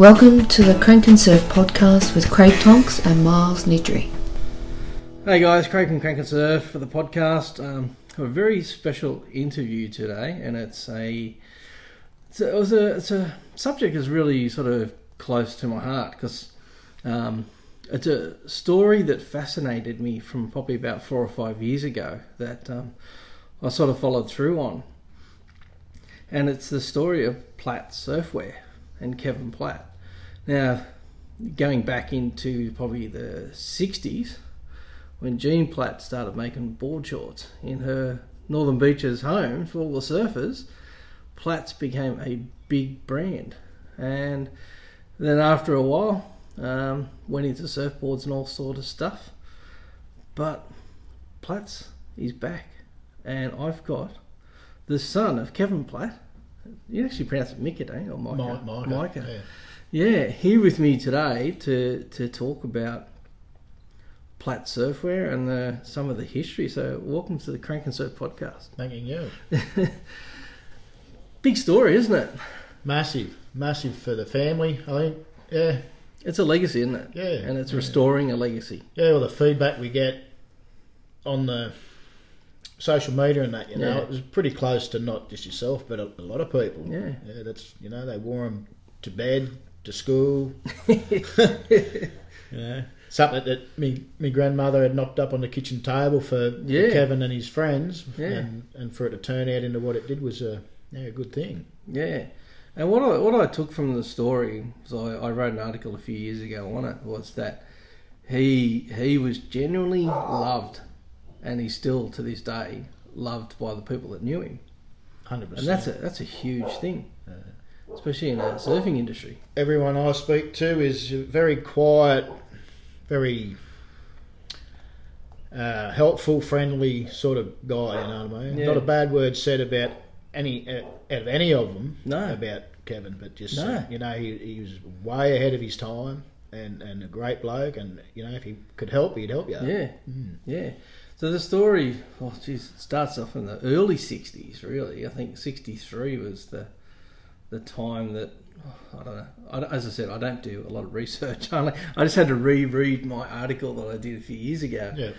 Welcome to the Crank and Surf podcast with Craig Tonks and Miles Nidri. Hey guys, Craig from Crank and Surf for the podcast. Um, a very special interview today, and it's a it's a, it was a, it's a subject that's really sort of close to my heart because um, it's a story that fascinated me from probably about four or five years ago that um, I sort of followed through on, and it's the story of Platt Surfwear and Kevin Platt. Now, going back into probably the 60s, when Jean Platt started making board shorts in her Northern Beaches home for all the surfers, Platts became a big brand. And then after a while, um, went into surfboards and all sort of stuff. But Platts is back, and I've got the son of Kevin Platt. You actually pronounce it don't you? Or Micah? Mi- Micah, Micah. yeah. Yeah, here with me today to to talk about Platt Surfwear and the, some of the history. So, welcome to the Crank and Surf podcast. Thanking you. Big story, isn't it? Massive, massive for the family. I think. Yeah, It's a legacy, isn't it? Yeah, and it's yeah. restoring a legacy. yeah. All the feedback we get on the social media and that, you know, Yeah. it was pretty close to not just yourself, but a, a lot of people. Yeah. yeah. That's you know they wore them to bed, to school. yeah. Something that me me grandmother had knocked up on the kitchen table for, for Yeah. Kevin and his friends, Yeah. and and for it to turn out into what it did was a yeah, a good thing. Yeah. And what I what I took from the story, so I, I wrote an article a few years ago on it, was that he he was genuinely loved, and he's still to this day loved by the people that knew him, Hundred and percent. And that's a that's a huge thing, especially in the surfing industry. everyone I speak to is a very quiet, very uh, helpful, friendly sort of guy. You know what I mean? Yeah. Not a bad word said about any uh, out of any of them No. about Kevin, but just No. uh, you know he, he was way ahead of his time and, and a great bloke, and you know if he could help, he'd help you. Yeah, Mm. yeah. So the story, oh geez, it starts off in the early '60s. Really, I think '63 was the the time that oh, I don't know. I, as I said, I don't do a lot of research. I I just had to reread my article that I did a few years ago. Yeah.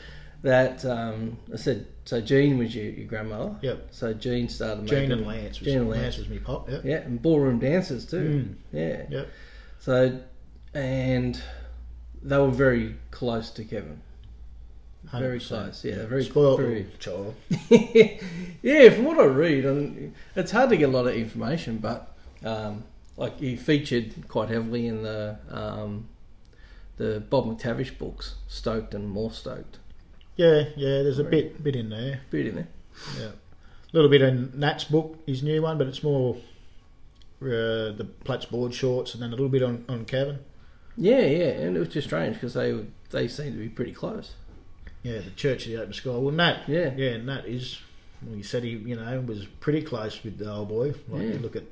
That um, I said. So Jean was your, your grandmother. Yep. So Jean started Jane making and Lance was, Jean and Lance. Lance. was me pop. Yep. Yeah, and ballroom dancers too. Mm. Yeah. Yep. So, and they were very close to Kevin. Very 100%. close, yeah, very- spoiled very- child. yeah, from what I read, and it's hard to get a lot of information, but um, like he featured quite heavily in the um, the Bob McTavish books, Stoked and More Stoked. Yeah, yeah. There's a bit bit in there. Bit in there. Yeah, a little bit in Nat's book, his new one, but it's more uh, the Platts board shorts, and then a little bit on, on Kevin. Yeah, yeah, and it was just strange because they they seemed to be pretty close. Yeah, the Church of the Open Sky. Well, Nat, Yeah. yeah, Nat is. Well, he said he, you know, was pretty close with the old boy. Like Yeah. you look at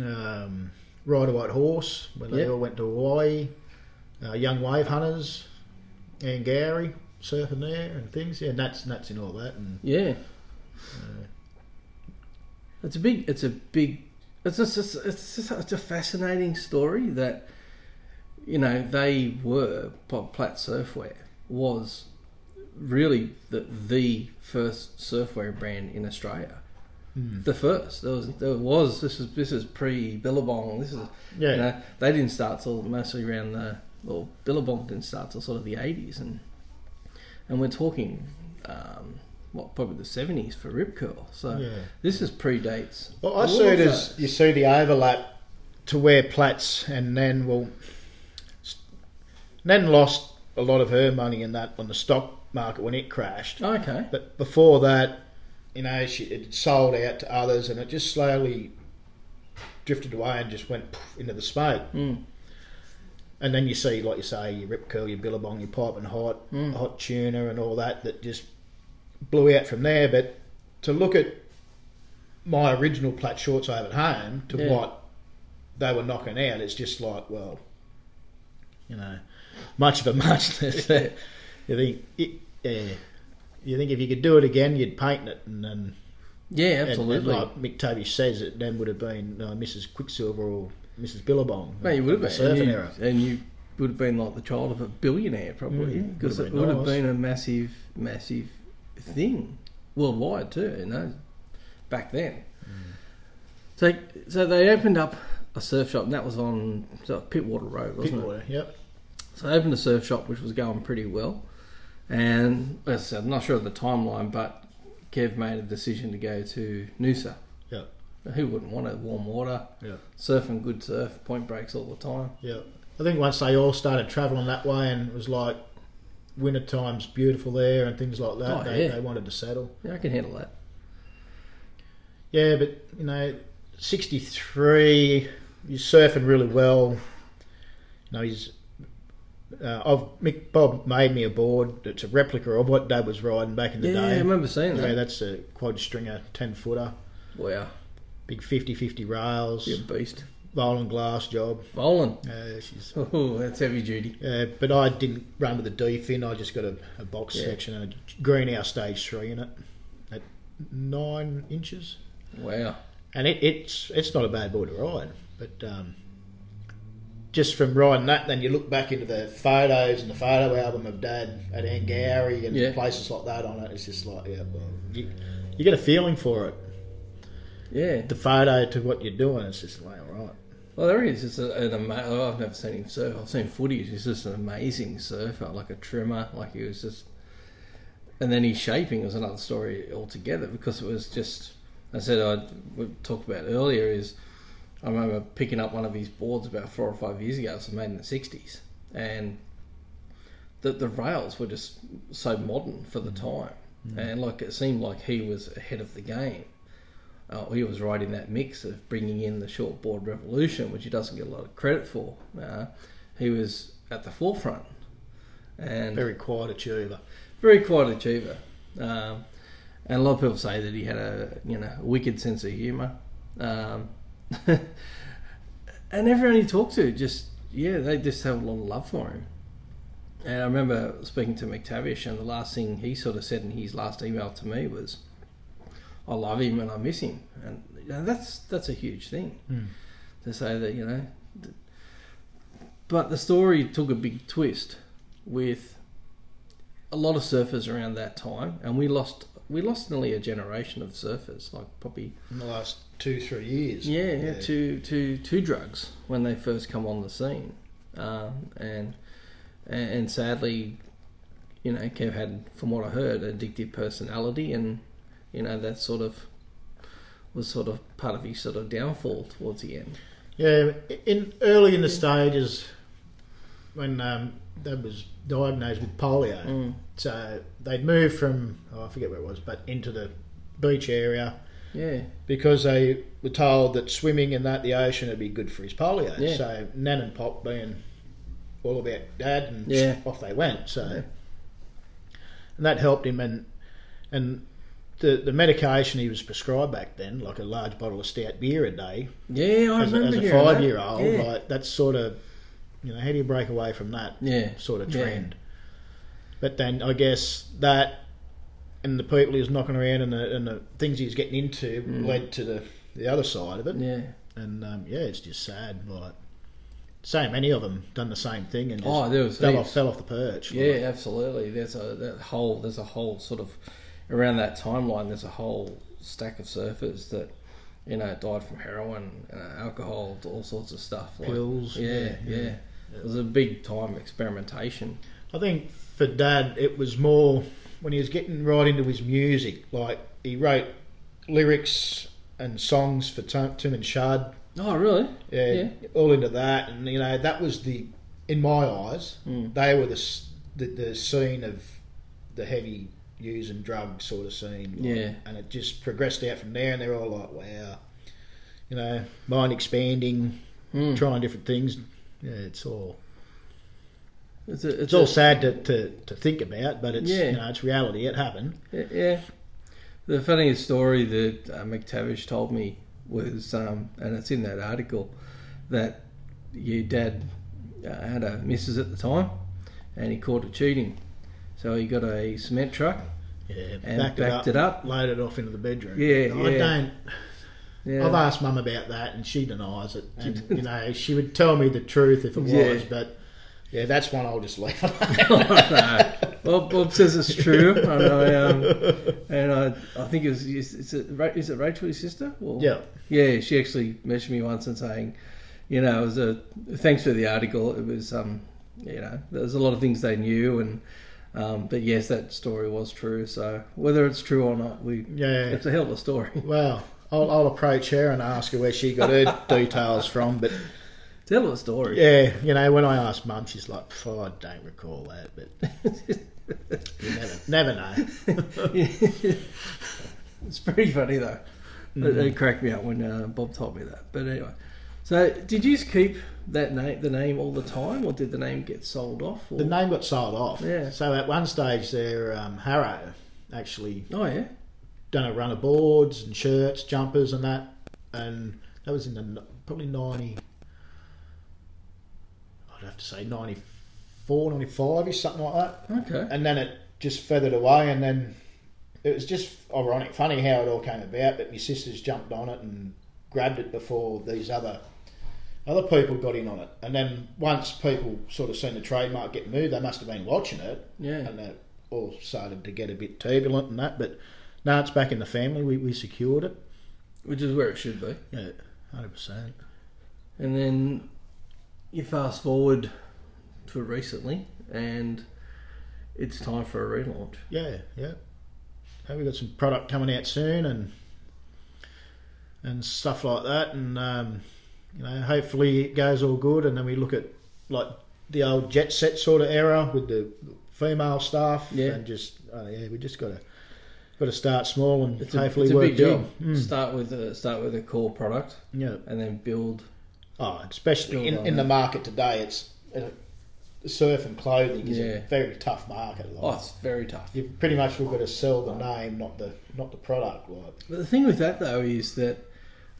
um, Ride a White Horse when they Yeah. all went to Hawaii, uh, Young Wave Hunters, and Gary surfing there and things. Yeah, Nat's Nat's in all that, and Yeah, uh, It's a big. It's a big. It's just. It's, it's just. It's a fascinating story that, you know, they were Bob Platt Surfwear was really the the first surfwear brand in Australia. Hmm. The first. There was. There was. This is. This is pre Billabong. This is. yeah, You know, they didn't start till mostly around the. Well, Billabong didn't start till sort of the eighties, and and we're talking. Um, what probably the seventies for Rip Curl. So yeah. this is predates. Well, I see it as you see the overlap to where Platts and Nen will. Nen lost a lot of her money in that on the stock market when it crashed, Okay. but before that, you know, she it sold out to others, and it just slowly drifted away and just went into the smoke. Mm. And then you see, like you say, your Rip Curl, your Billabong, your Piping Hot, Mm. Hot Tuna, and all that that just blew out from there. But to look at my original Platt shorts I have at home to Yeah. what they were knocking out, it's just like, well, you know, much of a muchness. you think, it, yeah, you think if you could do it again, you'd paint it, and then Yeah, absolutely. And, like McTavish says, it then would have been uh, Mrs. Quiksilver or Mrs. Billabong. Mate, you would have been. Surfing and you, era. and you would have been like the child of a billionaire, probably, Mm, because have it would have been a massive, massive thing worldwide too. You know, back then. Mm. So, so they opened up a surf shop, and that was on so Pittwater Road, wasn't it? Pittwater, yep. So they opened a surf shop, which was going pretty well. And as I said, I'm not sure of the timeline, but Kev made a decision to go to Noosa. Yep. Who wouldn't want it? Warm water, Yep. surfing good surf, point breaks all the time. Yep. I think once they all started travelling that way and it was like winter time's beautiful there and things like that, Oh, they, yeah. they wanted to settle. Yeah, I can handle that. Yeah, but you know, sixty three, he's surfing really well. You know, he's. Uh, I've Mick Bob made me a board. It's a replica of what Dad was riding back in the Yeah, day. I remember seeing Yeah, that. that's a quad stringer, ten footer, Wow, big 50-50 rails, you're a beast. Volan glass job. Bowling. Uh, she's. Oh, that's heavy duty. Uh, but I didn't run with a D fin. I just got a, a box Yeah. section and a Greenough stage three in it at nine inches. Wow. and it, it's it's not a bad board to ride. But um, just from riding that, then you look back into the photos and the photo album of Dad at Angourie and Yeah. places like that on it. It's just like, yeah, well, you, you get a feeling for it. Yeah. The photo to what you're doing, it's just like, all right. Well, there is. It's a, an ama- oh, I've never seen him surf. I've seen footage. He's just an amazing surfer, like a trimmer. Like he was just. And then his shaping was another story altogether because it was just. I said I talked about earlier is. I remember picking up one of his boards about four or five years ago. It was made in the sixties, and the the rails were just so modern for the time, and like it seemed like he was ahead of the game uh, he was right in that mix of bringing in the shortboard revolution, which he doesn't get a lot of credit for. Uh, he was at the forefront and very, Very quiet achiever. Very quiet achiever. Um, and a lot of people say that he had a you know wicked sense of humour. Um, and everyone he talked to just yeah they just have a lot of love for him. And I remember speaking to McTavish, and the last thing he sort of said in his last email to me was, "I love him and I miss him," and you know, that's that's a huge thing Mm. to say that you know. But the story took a big twist with a lot of surfers around that time, and we lost we lost nearly a generation of surfers, like probably In the last two, three years. yeah, yeah, to to to drugs when they first come on the scene, um, and and sadly, you know, Kev had, from what I heard, addictive personality, and you know that sort of was sort of part of his sort of downfall towards the end. Yeah, in early in the stages when um, Dad was diagnosed with polio. Mm. So they'd moved from oh, I forget where it was, but into the beach area Yeah, because they were told that swimming in that the ocean would be good for his polio. Yeah. So Nan and Pop being all about Dad, and Yeah. off they went. So Yeah. and that helped him, and and the the medication he was prescribed back then, like a large bottle of stout beer a day, yeah, I as a, remember as a hearing that. five year old, Yeah. like that's sort of you know how do you break away from that yeah, sort of trend? But then I guess that and the people he was knocking around and the, and the things he was getting into Mm. led to the the other side of it, yeah. and um, yeah, it's just sad. Like so many of them done the same thing and just Oh, there was fell heaps. off fell off the perch. Yeah, like. absolutely. There's a that whole there's a whole sort of around that timeline. There's a whole stack of surfers that you know died from heroin, uh, alcohol, all sorts of stuff. Like, Pills, Yeah, yeah, yeah, yeah. It was a big time experimentation. I think for Dad, it was more when he was getting right into his music. Like he wrote lyrics and songs for Tim, Tamam Shud. Oh, really? Yeah, Yeah. all into that, and you know that was the, in my eyes, Mm. they were the, the the scene of the heavy use and drug sort of scene. like, Yeah. and it just progressed out from there, and they're all like, wow, you know, mind expanding, Mm. trying different things. Yeah, it's all It's, a, it's, it's all a- sad to, to, to think about, but it's Yeah. you know it's reality. It happened. Yeah, yeah. The funniest story that uh, McTavish told me was, um, and it's in that article, that your dad uh, had a missus at the time, and he caught it cheating. So he got a cement truck. Yeah, And backed, backed it, it up, up. loaded it off into the bedroom. Yeah, I yeah. don't. Yeah. I've asked Mum about that, and she denies it. And you know, she would tell me the truth if it Yeah. was, but yeah, that's one I'll just leave. no. Bob, Bob says it's true, and I um, and I, I think it was is, is it Ra- Rachel sister? Or, yeah, yeah. She actually messaged me once and saying, you know, it was a thanks for the article. It was um, you know, there was a lot of things they knew, and um, but yes, that story was true. So whether it's true or not, we yeah. it's a hell of a story. Well, I'll, I'll approach her and ask her where she got her details from. But It's a a story. yeah, you know, when I asked Mum, she's like, "Phew, "I don't recall that," but you never, never know. it's pretty funny though. It, it cracked me up when uh, Bob told me that. But anyway, so did you keep that name, the name all the time, or did the name get sold off? Or? The name got sold off. Yeah. So at one stage, there, um, Harrow actually Oh yeah, done a run of boards and shirts, jumpers, and that, and that was in the probably ninety. I'd have to say 94, 95 ish, something like that. okay. And then it just feathered away, and then it was just ironic, funny how it all came about. But my sisters jumped on it and grabbed it before these other other people got in on it. And then once people sort of seen the trademark get moved, they must have been watching it, Yeah, and it all started to get a bit turbulent and that. But now it's back in the family. We we secured it. which is where it should be. Yeah, hundred percent. And then you fast forward to recently, and it's time for a relaunch. Yeah, yeah. And we got some product coming out soon, and and stuff like that, and um, you know, hopefully it goes all good, and then we look at like the old jet set sort of era with the female staff, Yeah. and just uh, yeah, we just got to got to start small and It's a, hopefully it's a work big job. Mm, Start with a, start with a core product, yeah. and then build. Oh, especially in, in the market today, it's uh, surf and clothing is Yeah. a very tough market. Oh, it's very tough. You've pretty much got to sell the name, not the not the product. Like. But the thing with that though is that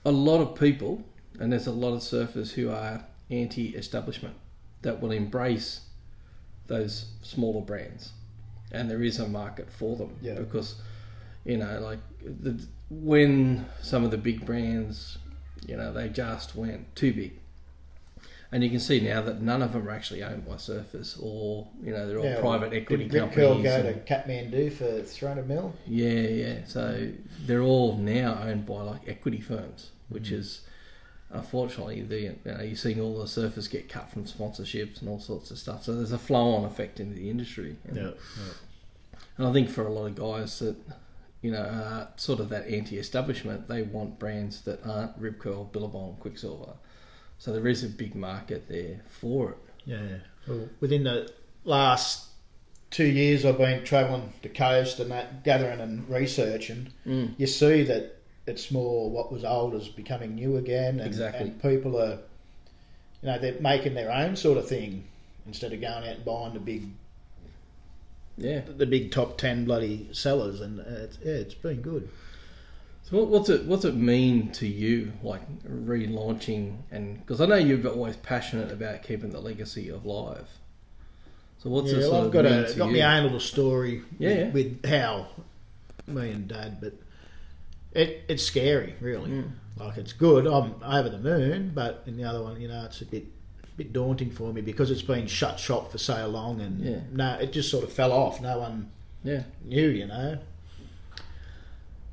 a lot of people, and there's a lot of surfers who are anti-establishment, that will embrace those smaller brands, and there is a market for them Yeah. because you know, like the, when some of the big brands, you know, they just went too big. And you can see now that none of them are actually owned by surfers, or you know they're all Yeah, private equity Did Rip companies. Curl go and- to Kathmandu for 300 mil? yeah, yeah. So they're all now owned by like equity firms, which Mm. is unfortunately the you know you're seeing all the surfers get cut from sponsorships and all sorts of stuff. So there's a flow-on effect into the industry. And, and I think for a lot of guys that you know are sort of that anti-establishment, they want brands that aren't Rip Curl, Billabong, Quiksilver. So there is a big market there for it. Yeah. Well, within the last two years, I've been travelling the coast and that, gathering and researching. Mm. You see that it's more what was old is becoming new again, and, Exactly. and people are, you know, they're making their own sort of thing instead of going out and buying the big, Yeah. the big top ten bloody sellers. And uh, it's, yeah, it's been good. So what's it what's it mean to you, like relaunching and because I know you're always passionate about keeping the legacy of live. So what's yeah, it well, sort I've got a got you? my own little story Yeah. with, with how me and Dad, but it it's scary, really. Mm. Like it's good. I'm over the moon, but in the other one, you know, it's a bit bit daunting for me because it's been shut shop for so long, and Yeah. no, it just sort of fell off. No one Yeah, knew, you know.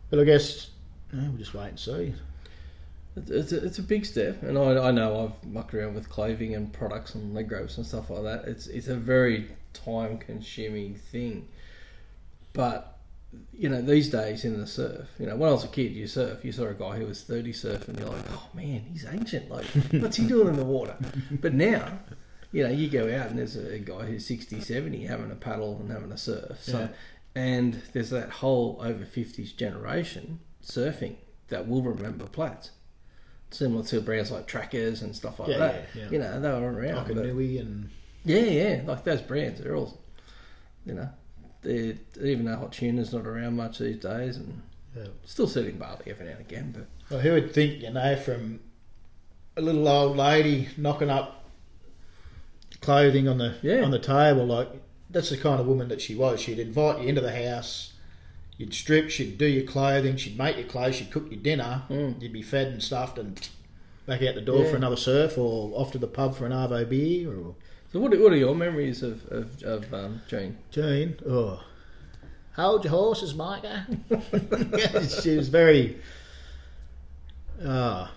But I guess no, we'll just wait and see. it's it's a, it's a big step, and I, I know I've mucked around with clothing and products and leg ropes and stuff like that. It's it's a very time consuming thing, but you know these days in the surf, you know when I was a kid, you surf, you saw a guy who was thirty surfing, you're like, oh man, he's ancient. Like, what's he doing in the water? But now. You know, you go out and there's a guy who's 60, 70 having a paddle and having a surf. So, Yeah. and there's that whole over 50s generation surfing that will remember Platts. Similar to brands like Trackers and stuff like Yeah, that. yeah, yeah. You know, they were around. Like a Nui and yeah, yeah, like those brands, they're all, you know, they even though Hot Tuna's not around much these days and yeah. still selling barley every now and again, but Well, who would think, you know, from a little old lady knocking up clothing on the Yeah. on the table, like that's the kind of woman that she was. She'd invite you into the house, You'd strip, she'd do your clothing, she'd make your clothes, she'd cook your dinner, Mm. you'd be fed and stuffed, and back out the door Yeah. for another surf, or off to the pub for an arvo beer, or So what are, what are your memories of of, of um, Jean? Jane. Oh, hold your horses, Micah. she was very, uh,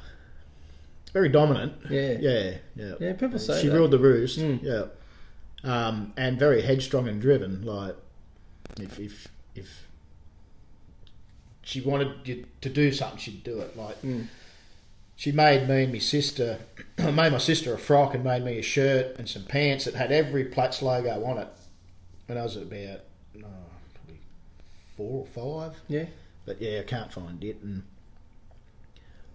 very dominant. Yeah. Yeah, yeah. Yeah, people say she that. ruled the roost. Mm. Yeah, um, and very headstrong and driven. Like if if if she wanted you to do something, she'd do it. Like Mm. She made me and my sister, made my sister a frock and made me a shirt and some pants that had every Platts logo on it. When I was about oh, probably four or five. Yeah, But yeah, I can't find it. And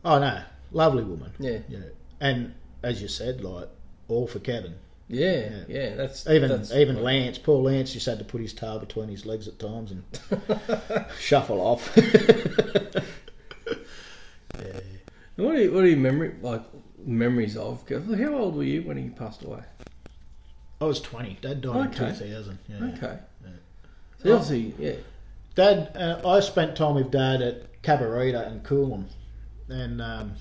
oh no, lovely woman. yeah, Yeah, and as you said, like all for Kevin. yeah, Yeah. yeah. That's Even that's, even Lance, poor Lance, just had to put his tail between his legs at times and shuffle off. yeah. What are you, what are your memory like memories of? How old were you when he passed away? I was twenty. Dad died Okay. in two thousand. Yeah. Okay. Yeah. So obviously, yeah, Dad, uh, I spent time with Dad at Cabarita and Coolum, and um,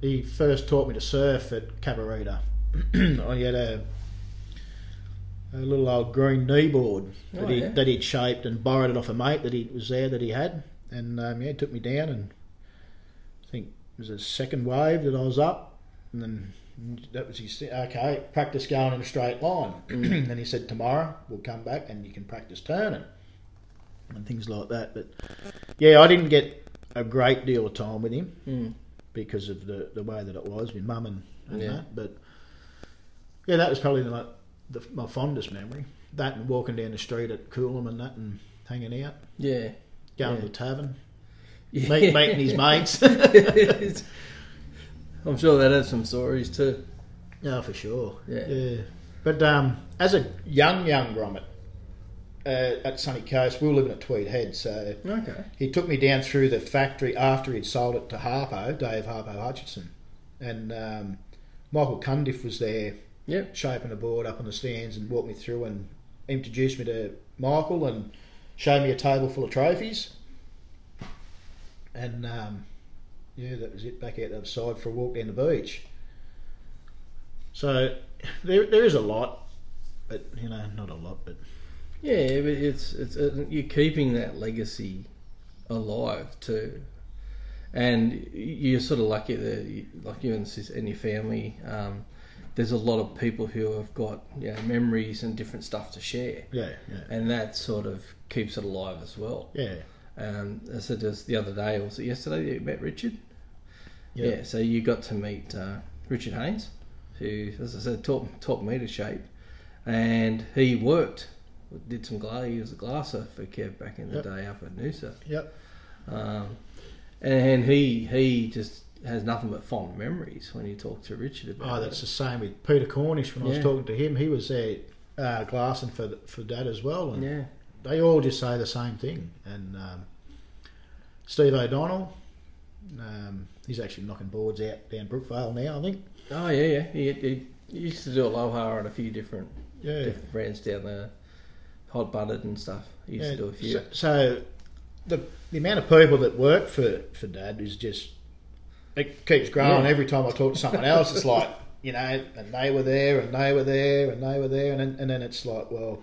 he first taught me to surf at Cabarita. I had a a little old green kneeboard that Oh, he yeah. that he'd shaped and borrowed it off a mate that he was there that he had, and um, yeah, he took me down and think it was a second wave that I was up, and then that was his okay practice going in a straight line, Mm. and he said tomorrow we'll come back and you can practice turning and things like that. But yeah, I didn't get a great deal of time with him mm. because of the, the way that it was with mum and, and Yeah. that. But yeah, that was probably the, the, my fondest memory. That and walking down the street at Coolum and that and hanging out, yeah, going Yeah. to the tavern, yeah. meet, meeting his mates. I'm sure that had some stories too. yeah, for sure. Yeah. But um, as a young, young grommet uh, at Sunny Coast, we were living at Tweed Head, so Okay. he took me down through the factory after he'd sold it to Harpo, Dave Harpo Hutchinson. And um, Michael Cundiff was there Yep. shaping the board up on the stands and walked me through and introduced me to Michael and showed me a table full of trophies. And um, yeah, that was it. Back out the other side for a walk down the beach. So there, there is a lot, but you know, not a lot. But Yeah, but it's it's uh, you're keeping that legacy alive too, and you're sort of lucky that you, like you and sis- and your family. Um, there's a lot of people who have got you know, memories and different stuff to share, yeah, yeah, and that sort of keeps it alive as well. yeah, Um, I said just the other day, or was it yesterday? You met Richard. yeah, Yeah, so you got to meet uh, Richard Haynes, who, as I said, taught, taught me to shape, and he worked, did some glass. He was a glasser for Kev back in the Yep. day up at Noosa, yep, um, and he he just has nothing but fond memories when you talk to Richard about Oh, it. that's the same with Peter Cornish. When I was talking to him, he was there uh, glassing for for Dad as well, and yeah, they all just say the same thing. And um, Steve O'Donnell, um, he's actually knocking boards out down Brookvale now, I think. oh yeah, yeah. He, he, he used to do aloha and a few different Yeah, different brands down there, hot buttered and stuff. He used yeah. to do a few. So, so the the amount of people that work for for Dad is just it keeps growing. Yeah. Every time I talk to someone else, it's like you know, and they were there, and they were there, and they were there, and then, and then it's like, well,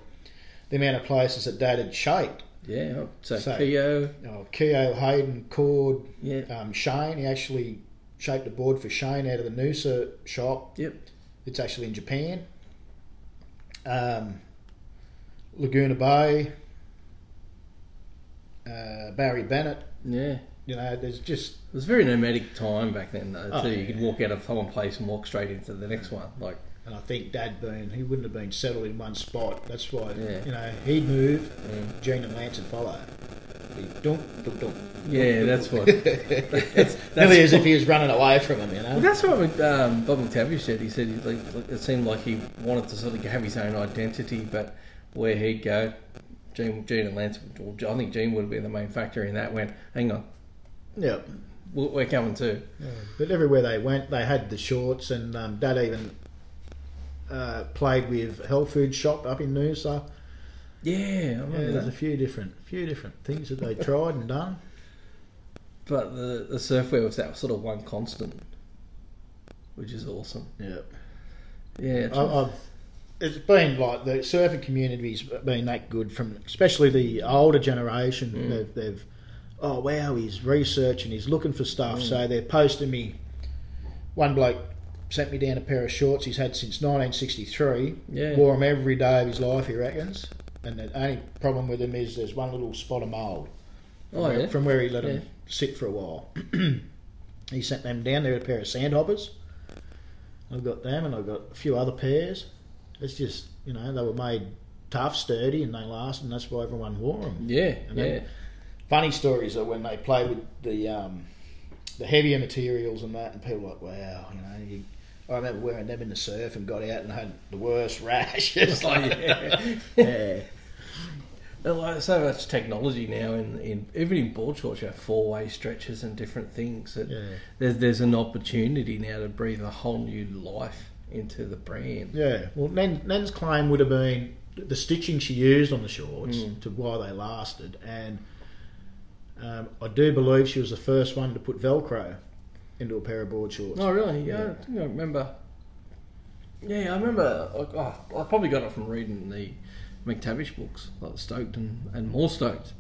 the amount of places that Dad had shaped. yeah, so, So- Keo, Oh, Keogh, Hayden, Cord, yeah, um, Shane. He actually shaped a board for Shane out of the Noosa shop. yep, It's actually in Japan. Um, Laguna Bay, uh, Barry Bennett. yeah. You know, there's just It was a very nomadic time back then, though. Oh, too. yeah. You could walk out of one place and walk straight into the next one. Like, and I think Dad being he wouldn't have been settled in one spot. That's why Yeah. you know he'd move, mm. Jean and Lance would follow. Dunk, dunk, dunk. yeah, that's what. That's, nearly as if he was running away from him. You know. Well, that's what um, Bob McTavish said. He said he, like, it seemed like he wanted to sort of have his own identity, but where he'd go, Jean, Jean and Lance, I think Jean would have been the main factor in that. Went, hang on, Yeah. we're we're coming too. Yeah, but everywhere they went, they had the shorts, and um, Dad even uh, played with Health Food Shop up in Noosa. Yeah, I Yeah, there's a few different, few different things that they tried and done. But the the surfwear was that sort of one constant, which is awesome. Yeah, Yeah, I, I've, it's been like the surfing community's been that good from, especially the older generation. Mm. They've, they've, oh wow, he's researching, he's looking for stuff. Mm. So they're posting me. One bloke sent me down a pair of shorts he's had since 1963. yeah. Wore them every day of his life, he reckons. And the only problem with them is there's one little spot of mould from, oh where, yeah. from where he let them Yeah. sit for a while. he sent them down. They're a pair of sandhoppers. I've got them, and I've got a few other pairs. It's just you know they were made tough, sturdy, and they lasted, and that's why everyone wore them. Yeah, And yeah. Funny stories are when they play with the um, the heavier materials and that, and people are like, wow, you know. You, I remember wearing them in the surf and got out and had the worst rash. It's like, yeah. yeah. Like so much technology now in, in even in board shorts, you have four way stretches and different things. That yeah. there's there's an opportunity now to breathe a whole new life into the brand. Yeah, well, Nen, Nen's claim would have been the stitching she used on the shorts Mm. to why they lasted, and um, I do believe she was the first one to put Velcro into a pair of board shorts. Oh really? Yeah, Yeah. I think I remember. Yeah, I remember. like, Oh, I probably got it from reading the McTavish books, like Stoked and, and more Stoked.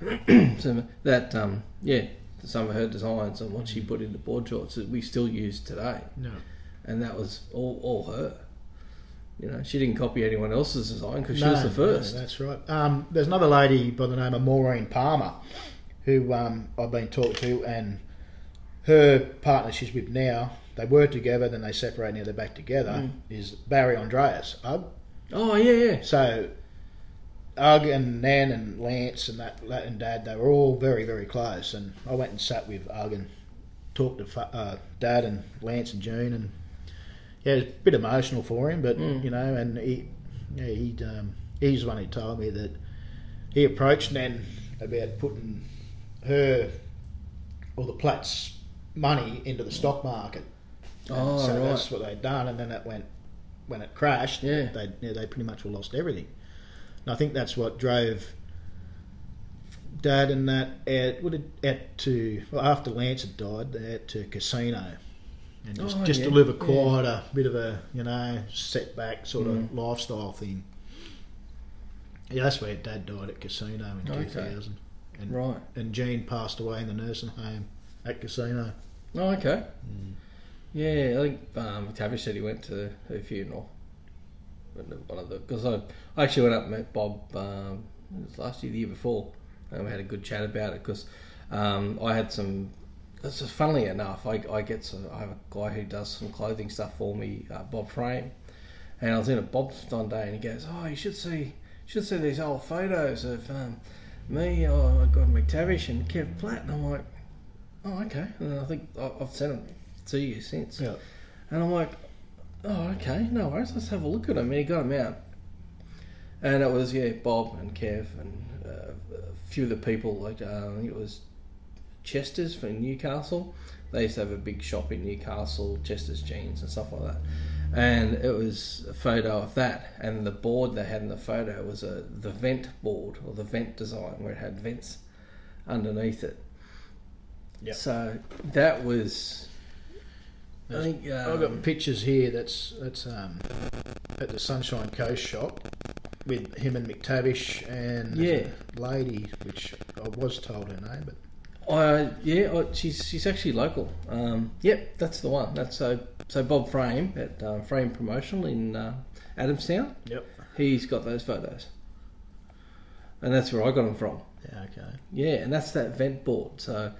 so that um, yeah, some of her designs and what she put into board shorts that we still use today. No. and that was all, all her. You know, she didn't copy anyone else's design because she No, was the first. no, that's right. Um, there's another lady by the name of Maureen Palmer who um, I've been talked to, and her partner she's with now, they were together, then they separated, now they're back together, Mm. is Barry Andreas. Ugg. Oh yeah, yeah. So, Ugg and Nan and Lance and that, that and Dad, they were all very, very close. And I went and sat with Ugg and talked to uh, Dad and Lance and June, and yeah, it was a bit emotional for him, but Mm. you know, and he, yeah, he, um, he's the one who told me that he approached Nan about putting her or the Platts money into the stock market. Oh, so right. that's what they'd done, and then it went when it crashed. Yeah. they yeah, they pretty much lost everything. And I think that's what drove Dad and that out, would it, out to well, after Lance had died, they out to Casino, and just, Oh, just yeah, to live a yeah. quieter, bit of a you know setback sort of Mm. lifestyle thing. Yeah, that's where Dad died at Casino in Okay. two thousand, and Right. and Jean passed away in the nursing home at Casino. Oh okay. Yeah, I think um, McTavish said he went to her funeral. One of the because I, I actually went up and met Bob um, it was last year, the year before, and we had a good chat about it because um, I had some. This is funnily enough, I, I get some, I have a guy who does some clothing stuff for me, uh, Bob Frame, and I was in a Bob's one day, and he goes, "Oh, you should see, you should see these old photos of um, me. Oh, I got McTavish and Kev Platt," and I'm like, "Oh, okay." And I think I've sent them to you since. Yeah. And I'm like, oh, okay, no worries, let's have a look at him. And he got him out. And it was, yeah, Bob and Kev and uh, a few of the people, like, uh, I think it was Chester's from Newcastle. They used to have a big shop in Newcastle, Chester's Jeans and stuff like that. And it was a photo of that. And the board they had in the photo was a the vent board or the vent design where it had vents underneath it. So that was. I think I've um, got pictures here. That's that's um, at the Sunshine Coast shop with him and McTavish and Yeah. lady, which I was told her name, but Uh, yeah, oh, she's she's actually local. Um, yep, that's the one. That's so so Bob Frame at uh, Frame Promotional in uh, Adamstown. Yep. He's got those photos, and that's where I got them from. yeah, okay. Yeah, and that's that vent board. So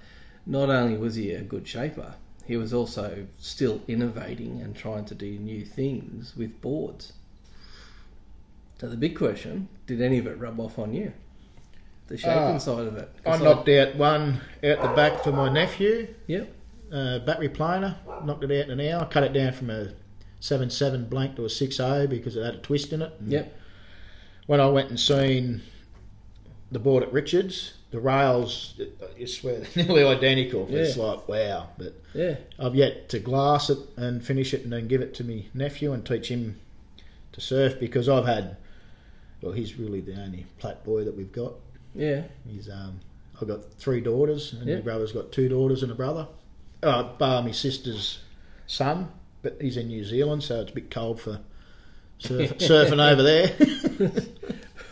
not only was he a good shaper, he was also still innovating and trying to do new things with boards. So the big question: Did any of it rub off on you? The shaping Ah, side of it. I knocked out one out the back for my nephew, Yep. uh, battery planer. Knocked it out in an hour. Cut it down from a seven seven blank to a six zero because it had a twist in it. Yep. When I went and seen the board at Richards, the rails, I swear, they're nearly identical. It's like wow, but. Yeah. I've yet to glass it and finish it and then give it to my nephew and teach him to surf because I've had well, he's really the only Platt boy that we've got. Yeah. He's um, I've got three daughters, and Yeah. my brother's got two daughters and a brother. Uh, bar my sister's son, but he's in New Zealand, so it's a bit cold for surf, surfing over there.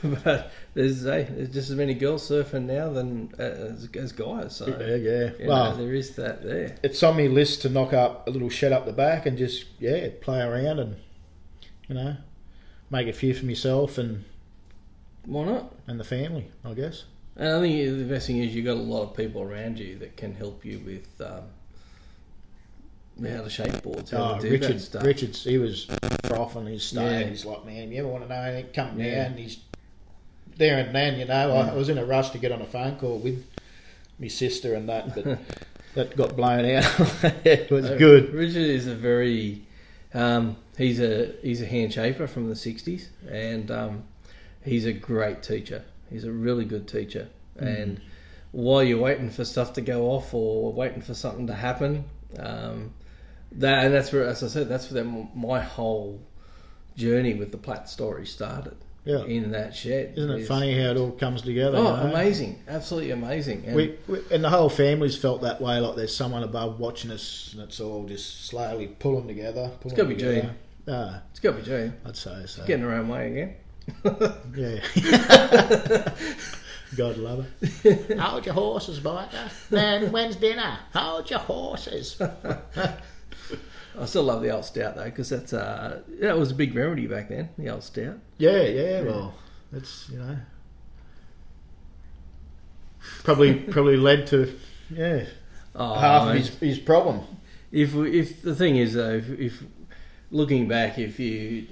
but there's, eh, there's just as many girls surfing now than as, as guys. So yeah, yeah. Well, know, there is that there. it's on my list to knock up a little shed up the back and just yeah play around and you know make a few for myself and Why not? and the family, I guess. And I think the best thing is you've got a lot of people around you that can help you with um, how to shape boards, how Oh, to do Richard, that stuff. Richard's he was frothing his stay. Yeah. He's like, man, you ever want to know anything, come Yeah. down. He's there and then, you know. I, Mm. I was in a rush to get on a phone call with my sister and that, but that got blown out. it was Uh, good. Richard is a very um, he's a he's a hand shaper from the '60s, and um, he's a great teacher. He's a really good teacher, Mm. and while you're waiting for stuff to go off or waiting for something to happen, um, that and that's where, as I said, that's where my whole journey with the Platt story started. Yeah. in that shed. Isn't it Is- funny how it all comes together? Oh, you know? amazing! Absolutely amazing. And We, we, and the whole family's felt that way. Like there's someone above watching us, and it's all just slowly pulling together. Pulling it's gotta be together. Ah, it's got to be Jean I'd say so. getting her own way again. Yeah. God love it. Hold your horses, biker. Then when's dinner? Hold your horses. I still love the old stout though, because that's uh, that was a big rarity back then. The old stout. Yeah, yeah. Well, it's you know probably probably led to yeah Oh, half of man. his, his problem. if if the thing is though, if, if looking back, if you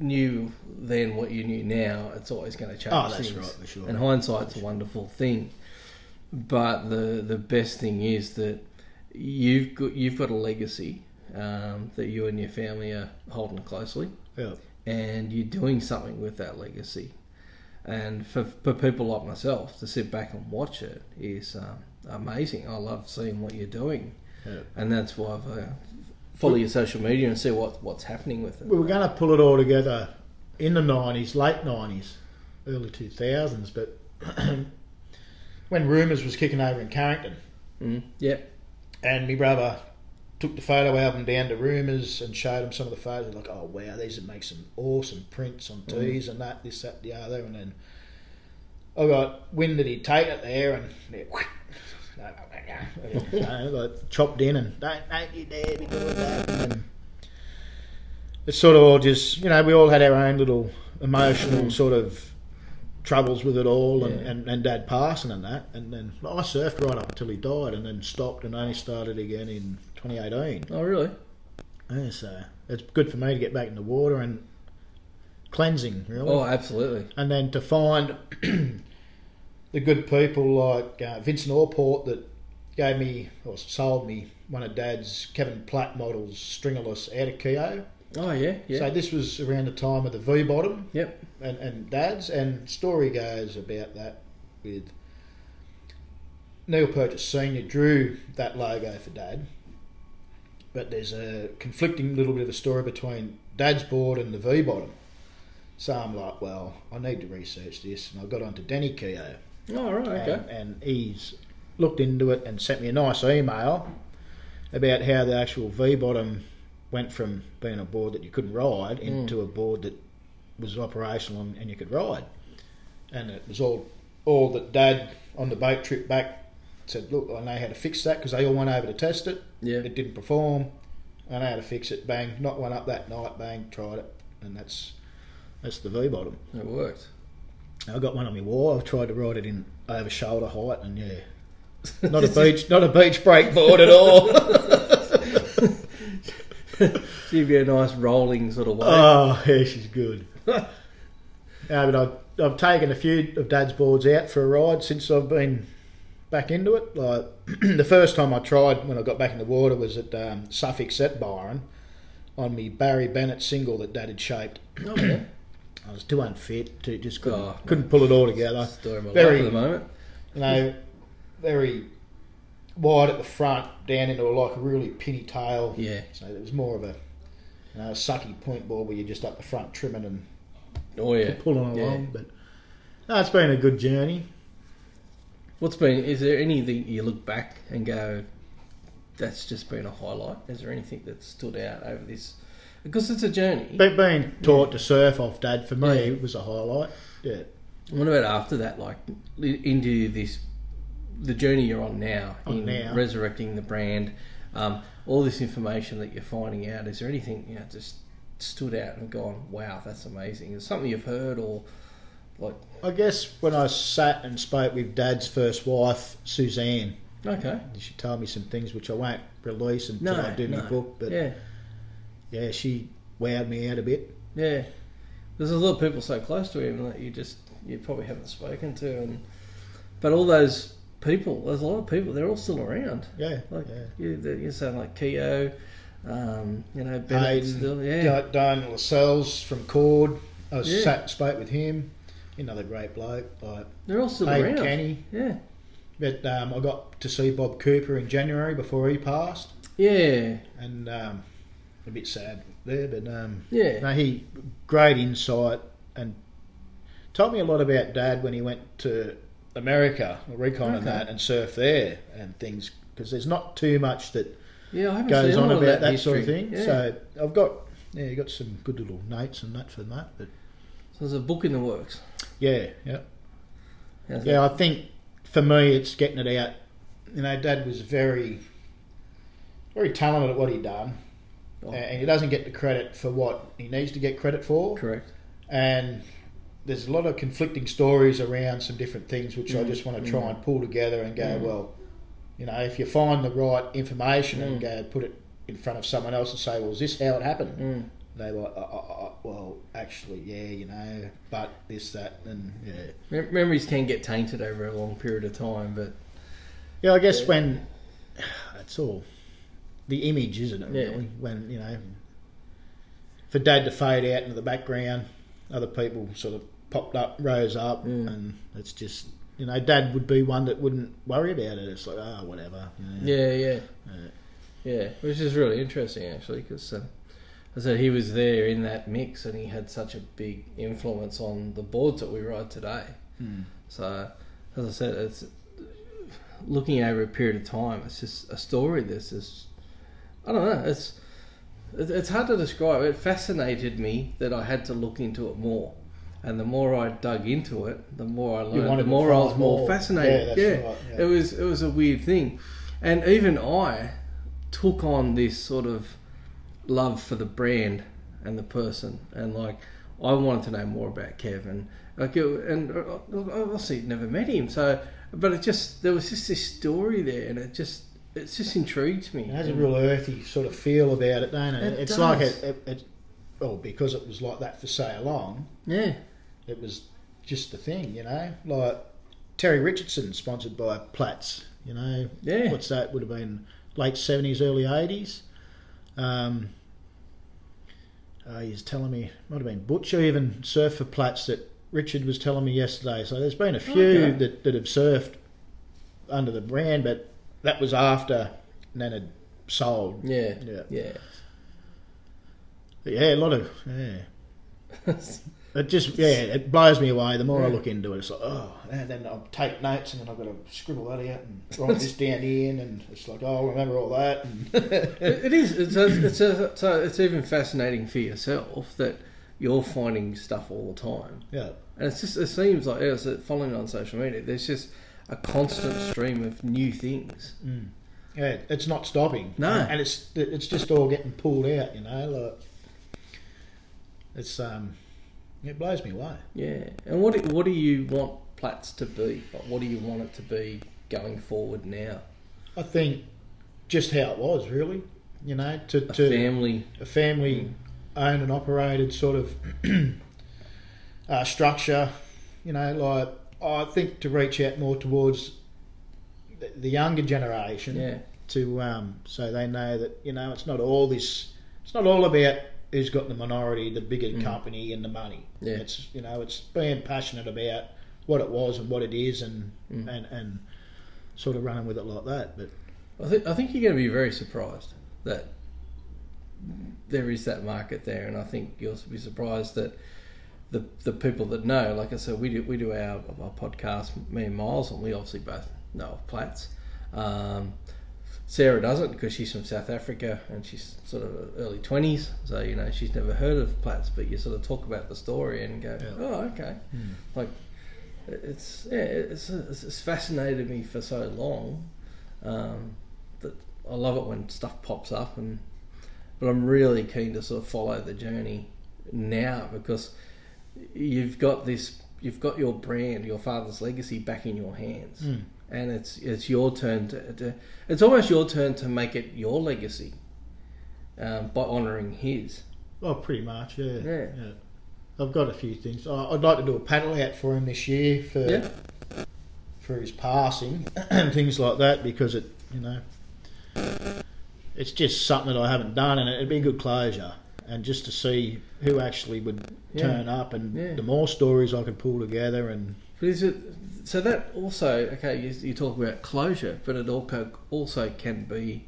knew then what you knew now, it's always going to change. Oh, that's things. right, for sure. And hindsight's a wonderful thing, but the the best thing is that you've got you've got a legacy um, that you and your family are holding closely. Yeah. and you're doing something with that legacy. And for, for people like myself to sit back and watch it is um, amazing. I love seeing what you're doing, Yeah. and that's why I uh, follow your social media and see what, what's happening with it. We were going to pull it all together in the nineties, late nineties, early two thousands, but when rumours was kicking over in Carrington, Mm, yep. and my brother took the photo album down to Rumours and showed him some of the photos. Like, oh wow, these would make some awesome prints on mm. tees and that, this, that, the other. And then I got wind that he'd take it there and know, like chopped in and don't don't you dare be doing that. And then it's sort of all just you know we all had our own little emotional mm. sort of troubles with it all and, Yeah. and, and dad passing and that and then I surfed right up until he died and then stopped and only started again in 2018 Oh, really? yeah, so it's good for me to get back in the water and cleansing really Oh, absolutely. and then to find the good people like uh, Vincent Orport that gave me or sold me one of Dad's Kevin Platt models stringerless out of Keo. Oh, yeah, yeah. So this was around the time of the V bottom yep. and, and Dad's, and story goes about that with Neal Purchase Senior drew that logo for Dad, but there's a conflicting little bit of a story between Dad's board and the V bottom. So I'm like, well, I need to research this, and I got onto Danny Keogh, Oh, right, okay. and, and he's looked into it and sent me a nice email about how the actual V bottom went from being a board that you couldn't ride hmm. into a board that was operational and, and you could ride. And it was all all that Dad on the boat trip back said, look, I know how to fix that because they all went over to test it. Yeah. It didn't perform. I know how to fix it. Bang, knocked one up that night. Bang, tried it, and that's that's the V bottom. It worked. I got one on my wall. I've tried to ride it in over shoulder height, and yeah, not a beach, not a beach break board at all. Give be a nice rolling sort of way. oh, yeah, she's good. yeah, but I've, I've taken a few of Dad's boards out for a ride since I've been back into it. Like the first time I tried when I got back in the water was at um, Suffolk at Byron on me Barry Bennett single that Dad had shaped. oh, yeah. I was too unfit to just couldn't, Oh. couldn't pull it all together. Story of my Very- life at the moment. you know, very wide at the front, down into a, like a really pinny tail. Yeah. So it was more of a, you know, a sucky point board where you're just up the front trimming and Oh yeah. pulling Yeah. along. But no, it's been a good journey. What's been? Is there anything you look back and go, that's just been a highlight? Is there anything that stood out over this? Because it's a journey. But being taught to surf off dad for me Yeah. was a highlight. Yeah. What about after that? Like into this, the journey you're on now On in now. resurrecting the brand. Um, all this information that you're finding out. Is there anything you know just stood out and gone, wow, that's amazing? Is something you've heard or like? I guess when I sat and spoke with Dad's first wife, Suzanne, Okay. she told me some things which I won't release until No, I do my book. But yeah. yeah, she wowed me out a bit. yeah. There's a lot of people so close to him that you just you probably haven't spoken to, and but all those people, there's a lot of people. They're all still around. Yeah, Like yeah. you, you sound like Keyo, um, you know, Bennett Hayden, still, yeah, Diane Lascelles from Cord. I was Yeah. sat and spoke with him. Another great bloke. Like they're all still around. Kenny. Yeah, But um, I got to see Bob Cooper in January before he passed, yeah, and um, a bit sad there. But um, yeah, no, he great insight and told me a lot about Dad when he went to America, Rincon and that, and surf there and things. Because there's not too much that yeah. I haven't goes on about that, history. sort of thing. Yeah. So I've got yeah, you got some good little notes and that for that. But So there's a book in the works. yeah, yeah, How's yeah. I think for me, it's getting it out. You know, Dad was very, very talented at what he done, Oh. and he doesn't get the credit for what he needs to get credit for. correct. And there's a lot of conflicting stories around some different things, which I Mm, just want to try mm. and pull together and go, Mm. well, you know, if you find the right information and Mm. go put it in front of someone else and say, well, is this how it happened? They were, uh, uh, uh, well, actually, yeah, you know, but this, that, and yeah. Mem- Memories can get tainted over a long period of time, but Yeah, I guess Yeah. when it's all the image, isn't it? Yeah. Really, when you know, for Dad to fade out into the background, other people sort of popped up, rose up, Mm. and it's just you know, Dad would be one that wouldn't worry about it. It's like, oh, whatever. you know. yeah, yeah, Yeah. yeah, which is really interesting actually because. Uh, I said he was there in that mix, and he had such a big influence on the boards that we ride today. Hmm. So, as I said, it's looking over a period of time. It's just a story. This is, I don't know. It's it's hard to describe. It fascinated me that I had to look into it more, and the more I dug into it, the more I learned. The more I was more more. fascinated. Yeah, that's yeah. right, yeah. it was it was a weird thing, and even I took on this sort of love for the brand and the person, and like I wanted to know more about Kevin. Like, it, and uh, obviously never met him, so but it just there was just this story there, and it just it just intrigued me. It has a real earthy sort of feel about it, don't it? It it's does. like it, it, it. Well, because it was like that for so long, yeah, it was just the thing, you know. Like Terry Richardson, sponsored by Platts, you know. yeah, What's that? Would have been late seventies, early eighties. Um, uh, he's telling me might have been Butcher even surfed for Platts that Richard was telling me yesterday. So there's been a few Okay. that, that have surfed under the brand, but that was after Nan had sold. yeah, Yeah, yeah. But yeah, a lot of yeah. It just yeah, it blows me away. The more I look into it, it's like oh, and then I'll take notes and then I've got to scribble that out and write this down in, and it's like oh, I'll remember all that. And It, it is. It's a, it's a, so it's even fascinating for yourself that you're finding stuff all the time, yeah, and it's just it seems like as it- following on social media, there's just a constant stream of new things. mm. yeah, it's not stopping. No. and it's it's just all getting pulled out. You know, like it's um, it blows me away. Yeah, and what do- what do you want Platts to be? Like, what do you want it to be going forward now? I think just how it was really. You know, to A to family. a family owned and operated sort of uh, structure. You know, like I think to reach out more towards the- the younger generation Yeah, to um, so they know that you know it's not all this. It's not all about who's got the minority, the bigger Mm. company, and the money. Yeah. It's you know it's being passionate about what it was and what it is, and Mm. and and sort of running with it like that. But I think I think you're going to be very surprised that there is that market there, and I think you'll be surprised that the the people that know, like I said, we do we do our, our podcast, me and Miles, and we obviously both know of Platts. Um, Sarah doesn't because she's from South Africa and she's sort of early twenties, so you know she's never heard of Platts. But you sort of talk about the story and go, Yeah. oh, okay, like it's yeah, it's, it's, it's fascinated me for so long um, that I love it when stuff pops up, and but I'm really keen to sort of follow the journey now because you've got this, you've got your brand, your father's legacy back in your hands, Mm. And it's it's your turn to, to it's almost your turn to make it your legacy um, by honouring his. Well, pretty much, yeah. Yeah. I've got a few things. I- I'd like to do a paddle out for him this year for Yeah. for his passing and things like that because it, you know, it's just something that I haven't done, and it'd be a good closure. And just to see who actually would Yeah. turn up, and Yeah. the more stories I could pull together, and But is it so that also okay? You, you talk about closure, but it also also can be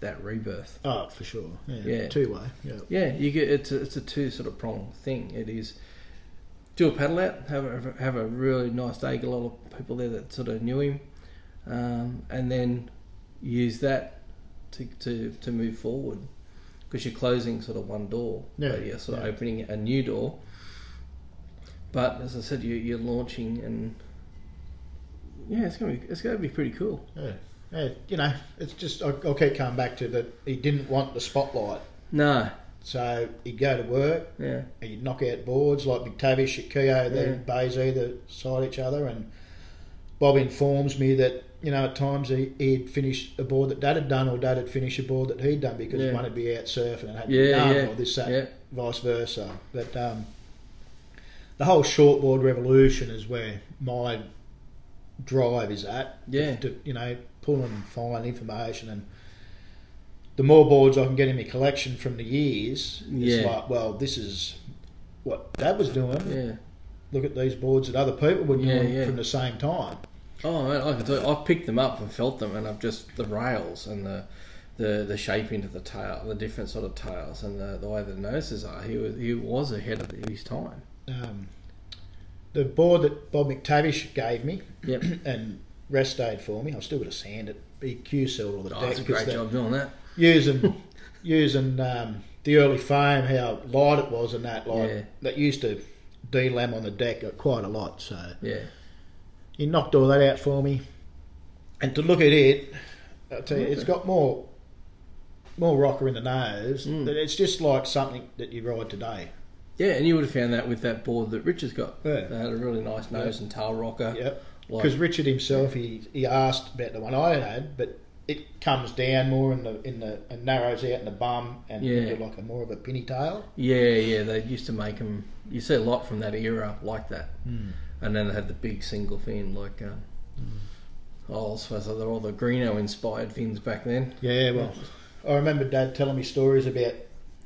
that rebirth. oh, for sure, yeah, Yeah. two way, yeah. Yeah, you get it's a, it's a two sort of prong thing. It is do a paddle out, have a have a really nice day, get a lot of people there that sort of knew him, um, and then use that to to, to move forward because you're closing sort of one door, Yeah, but you're sort yeah. of opening a new door. But as I said, you, you're launching, and yeah, it's gonna be it's gonna be pretty cool. Yeah. Yeah, you know, it's just I, I'll keep coming back to that. He didn't want the spotlight, No, so he'd go to work, yeah, and he'd knock out boards like McTavish at Keyo, Yeah. then Bays either side each other, and Bob informs me that you know at times he, he'd finish a board that Dad had done, or Dad had finished a board that he'd done because Yeah. one would be out surfing and had to be yeah, done, yeah, or this that, yeah. vice versa. But um, the whole shortboard revolution is where my drive is at. Yeah. To, you know, pull and find information and the more boards I can get in my collection from the years, yeah. it's like, well, this is what Dad was doing. Yeah. Look at these boards that other people were Yeah, doing yeah. from the same time. Oh man, I can tell you, I've picked them up and felt them, and I've just the rails and the the the shaping of the tail, the different sort of tails, and the, the way the noses are. He was he was ahead of his time. Um, the board that Bob McTavish gave me Yep. and rest stayed for me, I've still got to sand it, be Q sealed all the Oh, deck that's a great job doing that. using using um, the early foam, how light it was, and that like Yeah. that used to delam on the deck quite a lot. So Yeah. he knocked all that out for me, and to look at it, I tell you, it's got more more rocker in the nose. Mm. It's just like something that you ride today. Yeah, and you would have found that with that board that Richard's got. Yeah. They had a really nice nose and tail rocker. Yep. Like- Because Richard himself, he, he asked about the one I had, but it comes down more in the in the and narrows out in the bum and Yeah. like a more of a pinny tail. Yeah, yeah, they used to make them. You see a lot from that era like that, and then they had the big single fin like. Um, Oh, I suppose they're all the Greenough inspired fins back then. Yeah, well, I remember Dad telling me stories about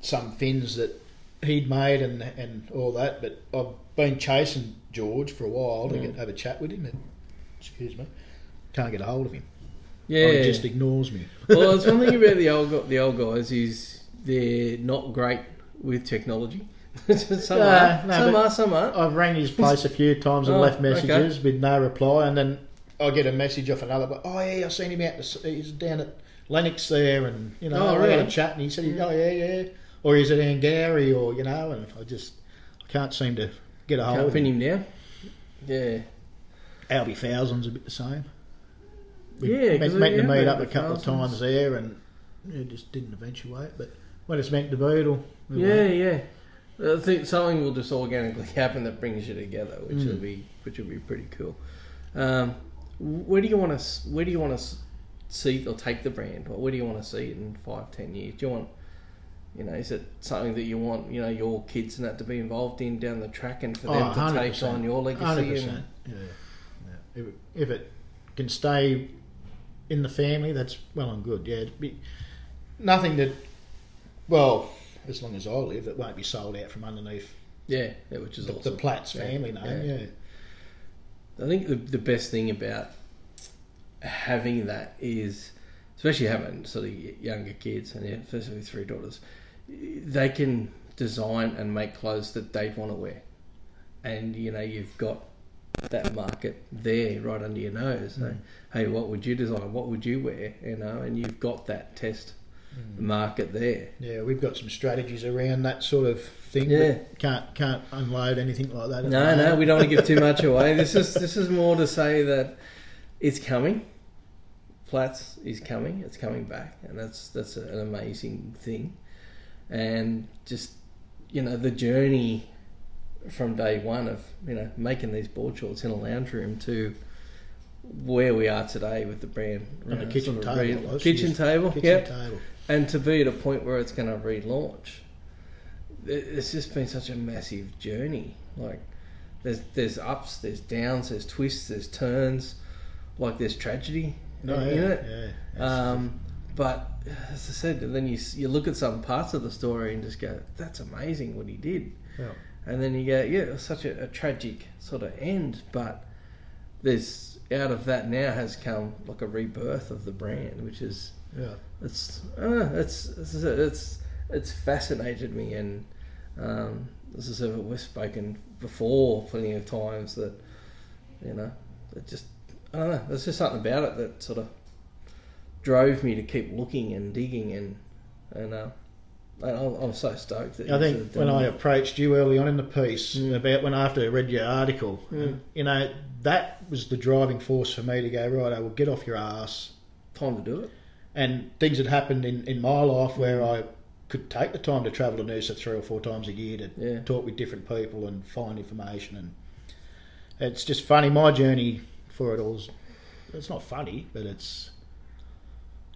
some fins that he'd made and and all that. But I've been chasing George for a while to Mm. get, have a chat with him. And, excuse me, can't get a hold of him. Yeah, Oh, he just ignores me. well, it's one thing about the old the old guys is they're not great with technology. some are, no, some are, some aren't. I've rang his place a few times and Oh, left okay. messages with no reply, and then I get a message off another. But oh yeah, I've seen him out. The, he's down at Lennox there, and you know, Oh, I had a chat, and he said, "Oh yeah, yeah," or he's at Angourie, or you know, and I just I can't seem to get a hold Can't of pin him. down. Yeah, Albe Falzon's a bit the same. We Yeah, meant, meant to meet up a couple of times there, and it just didn't eventuate. But when it's meant to be, it'll. it'll yeah, yeah. I think something will just organically happen that brings you together, which will Mm. be which will be pretty cool. Um, where do you want to Where do you want to see or take the brand? Or where do you want to see it in five, ten years? Do you want you know, is it something that you want, you know, your kids and that to be involved in down the track and for them Oh, to take on your legacy? Hundred And, percent. Yeah. yeah. If, it, if it can stay in the family, that's well and good. Yeah. Be, nothing that. Well, as long as I live, it won't be sold out from underneath yeah, yeah, which is the, awesome. the Platts Yeah, family name. yeah. Yeah. I think the, the best thing about having that is, especially having sort of younger kids and yeah, especially three daughters, they can design and make clothes that they'd want to wear. and you know you've got that market there right under your nose. So, Mm. hey, what would you design? What would you wear? You know, and you've got that test market there. Yeah, we've got some strategies around that sort of thing. Yeah. can't can't unload anything like that. No, no, we don't want to give too much away. This is this is more to say that it's coming. Platts is coming. It's coming back, and that's that's an amazing thing. And just you know the journey from day one of you know making these board shorts in a lounge room to where we are today with the brand On the kitchen sort of table, re- kitchen Yes. table, Kitchen yep table. and to be at a point where it's going to relaunch, it's just been such a massive journey. Like, there's there's ups, there's downs, there's twists, there's turns, like there's tragedy No, in yeah, it. yeah. Um, but as I said, then you you look at some parts of the story and just go, "That's amazing what he did," yeah. and then you go, "Yeah, it was such a, a tragic sort of end," but there's out of that now has come like a rebirth of the brand, which is yeah. it's uh, it's it's it's it's fascinated me, and um, as I said, we've spoken before plenty of times that you know it just I don't know. There's just something about it that sort of drove me to keep looking and digging, and and uh, I- I'm, so stoked. That I think when I approached you early on in the piece Mm. about when after I read your article, Mm. you know that was the driving force for me to go right. I will get off your ass. time to do it. And things had happened in, in my life where I could take the time to travel to Noosa three or four times a year to Yeah. talk with different people and find information. And it's just funny. My journey for it all is it's not funny, but it's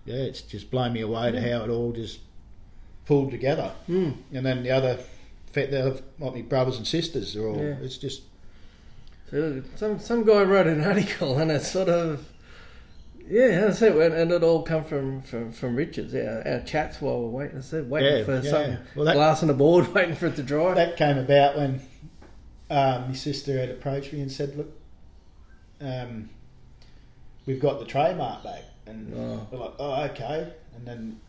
yeah, it's just blown me away to how it all just pulled together. Mm. And then the other, the other like my brothers and sisters are all. Yeah. It's just So some some guy wrote an article, and it's sort of yeah, that's it. And and it all come from from, from Richards. Yeah, our chats while we're waiting. I said waiting Yeah, for yeah. some Well, that- glass on the board, waiting for it to dry. that came about when um, my sister had approached me and said, "Look, um, we've got the trademark back," and Oh. we're like, "Oh, okay." And then,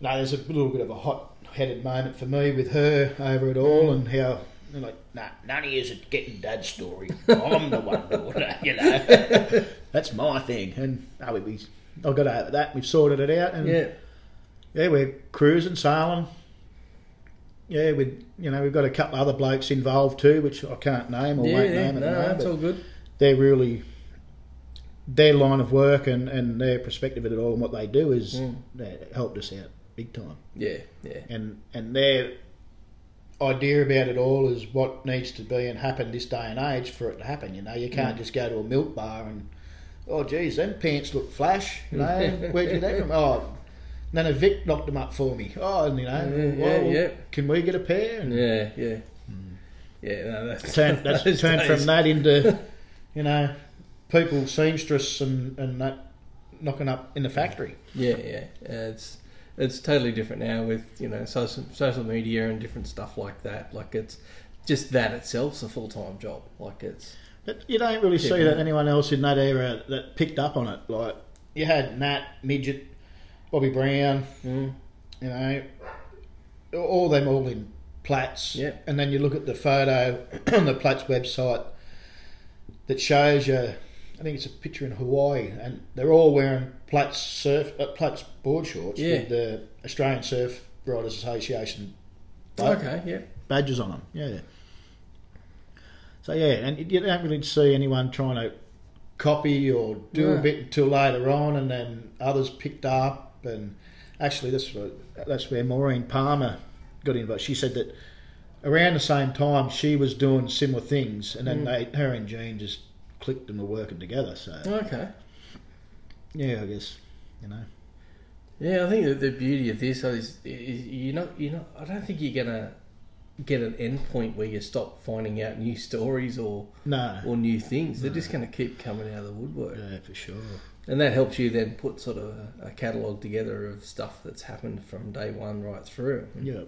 no, there's a little bit of a hot-headed moment for me with her over it all, and how they're like, "Nah, none of yous are getting Dad's story. I'm the one doing it, you know. That's my thing." And oh, we, we, I got over that. We've sorted it out, and yeah, yeah, we're cruising, sailing. Yeah, we you know we've got a couple of other blokes involved too, which I can't name or yeah, won't yeah. name at No, the moment. that's all good. They're really their line of work and, and their perspective of it all and what they do is Mm. helped us out big time. Yeah, yeah, And and their idea about it all is what needs to be and happen this day and age for it to happen. You know, you can't Mm. just go to a milk bar and oh geez, them pants look flash. You know, where'd you get that from? Oh, then a Vic knocked them up for me. Oh, and you know, Yeah, well, yeah, yeah. can we get a pair? And yeah, yeah. Yeah, no, that's turn, that's turned from that into, you know, people seamstress and, and that knocking up in the factory. Yeah, yeah. Uh, It's it's totally different now with you know social social media and different stuff like that. Like it's just that itself's a full time job. Like it's But you don't really see that anyone else in that era that picked up on it. Like you had Nat, Midget, Bobby Brown, mm, you know, all them all in Platts. Yeah. And then you look at the photo on the Platts website that shows you, I think it's a picture in Hawaii, and they're all wearing Platts surf, uh, Platts board shorts Yeah. with the Australian Surf Riders Association okay. Yeah, badges on them. Yeah. So yeah, and you don't really see anyone trying to copy or do a bit until later on, and then others picked up. And actually, that's where, that's where Maureen Palmer got involved. She said that around the same time she was doing similar things, and then Mm. they, her and Jean just clicked and were working together. So okay. yeah, I guess you know. Yeah, I think that the beauty of this is, is you're not you're not. I don't think you're gonna get an end point where you stop finding out new stories or No, or new things. They're just gonna keep coming out of the woodwork. yeah, for sure. And that helps you then put sort of a, a catalogue together of stuff that's happened from day one right through. Yeah,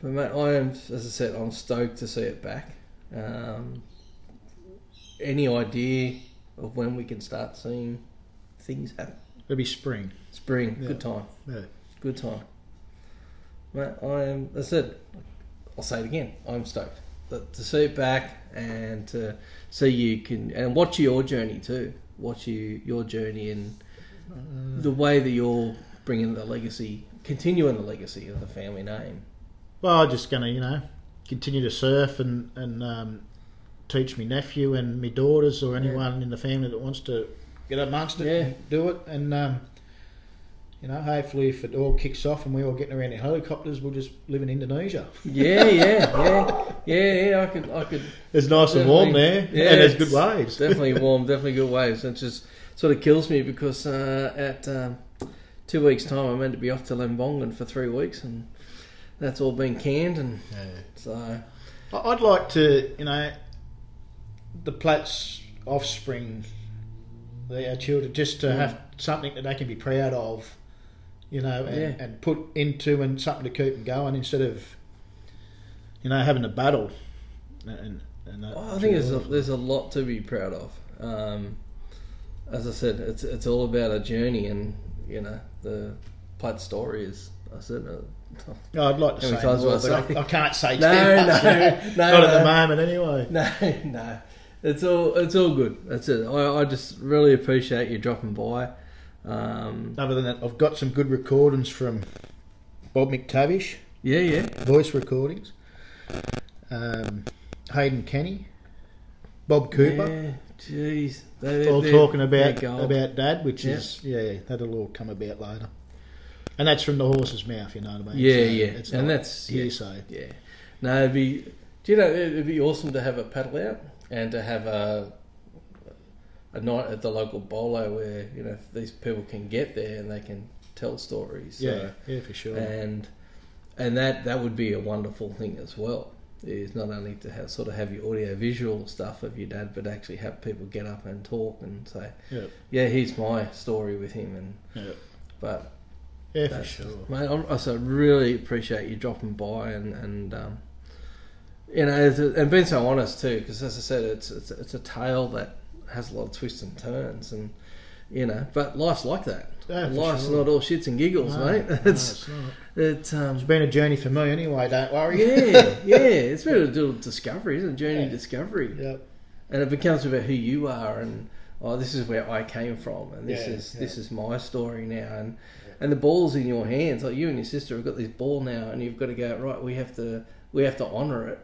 But mate, I am, as I said, I'm stoked to see it back. Um, any idea of when we can start seeing things happen? it'll be spring. Spring, Yeah. good time, Yeah. good time. Mate, I am, I said, I'll say it again, I'm stoked. that to see it back and to see you can and watch your journey too. Watch you your journey and the way that you're bringing the legacy, continuing the legacy of the family name. Well, I'm just going to, you know, continue to surf and and um, teach my nephew and my daughters or anyone in the family that wants to get amongst it Yeah. and do it. And um, you know, hopefully, if it all kicks off and we're all getting around in helicopters, we'll just live in Indonesia. Yeah, yeah, yeah, yeah, yeah. I could, I could It's nice and warm there, Yeah, and there's it's good waves. definitely warm, definitely good waves. It just sort of kills me because uh, at um, two weeks' time I'm meant to be off to Lembongan for three weeks, and that's all been canned, and Yeah. so I'd like to, you know, the Platts offspring, their children, just to Mm. have something that they can be proud of, you know, and, Yeah. and put into and something to keep them going instead of, you know, having a battle. And, and that Well, I think there's a, there's a lot to be proud of. Um, as I said, it's it's all about a journey, and you know the Platt story is. I said, uh, Oh, I'd like to say more, I but? I, can't say No, no, no, Not at the moment, anyway. no, no, it's all it's all good. That's it. I, I just really appreciate you dropping by. Um, Other than that, I've got some good recordings from Bob McTavish. yeah, yeah, voice recordings. Um, Hayden Kenny, Bob Cooper, Yeah, jeez, they, all they're- talking about about Dad, which Yeah. is yeah, that'll all come about later. And that's from the horse's mouth, you know what I mean? Yeah, So yeah, it's and that's yeah, hearsay. yeah. No, it'd be. Do you know it'd be awesome to have a paddle out and to have a a night at the local bolo where you know these people can get there and they can tell stories. So- Yeah, yeah, for sure. and and that that would be a wonderful thing as well. Is not only to have sort of have your audio visual stuff of your dad, but actually have people get up and talk and say, yeah, "Yeah, here's my story with him." And yeah, but yeah, for sure. Mate, I'm, I so really appreciate you dropping by and and um, you know and being so honest too, because as I said, it's it's it's a tale that has a lot of twists and turns, and you know, but life's like that. Yeah, life's sure. not all shits and giggles, No, mate. no, It's not. it's um, It's been a journey for me anyway. Don't worry. yeah, yeah. It's been a little discovery, isn't it? Journey Yeah. discovery, yeah, and it becomes about who you are and oh, this is where I came from, and this Yeah, is this is my story now, and and the ball's in your hands. Like you and your sister have got this ball now, and you've got to go right. We have to we have to honour it,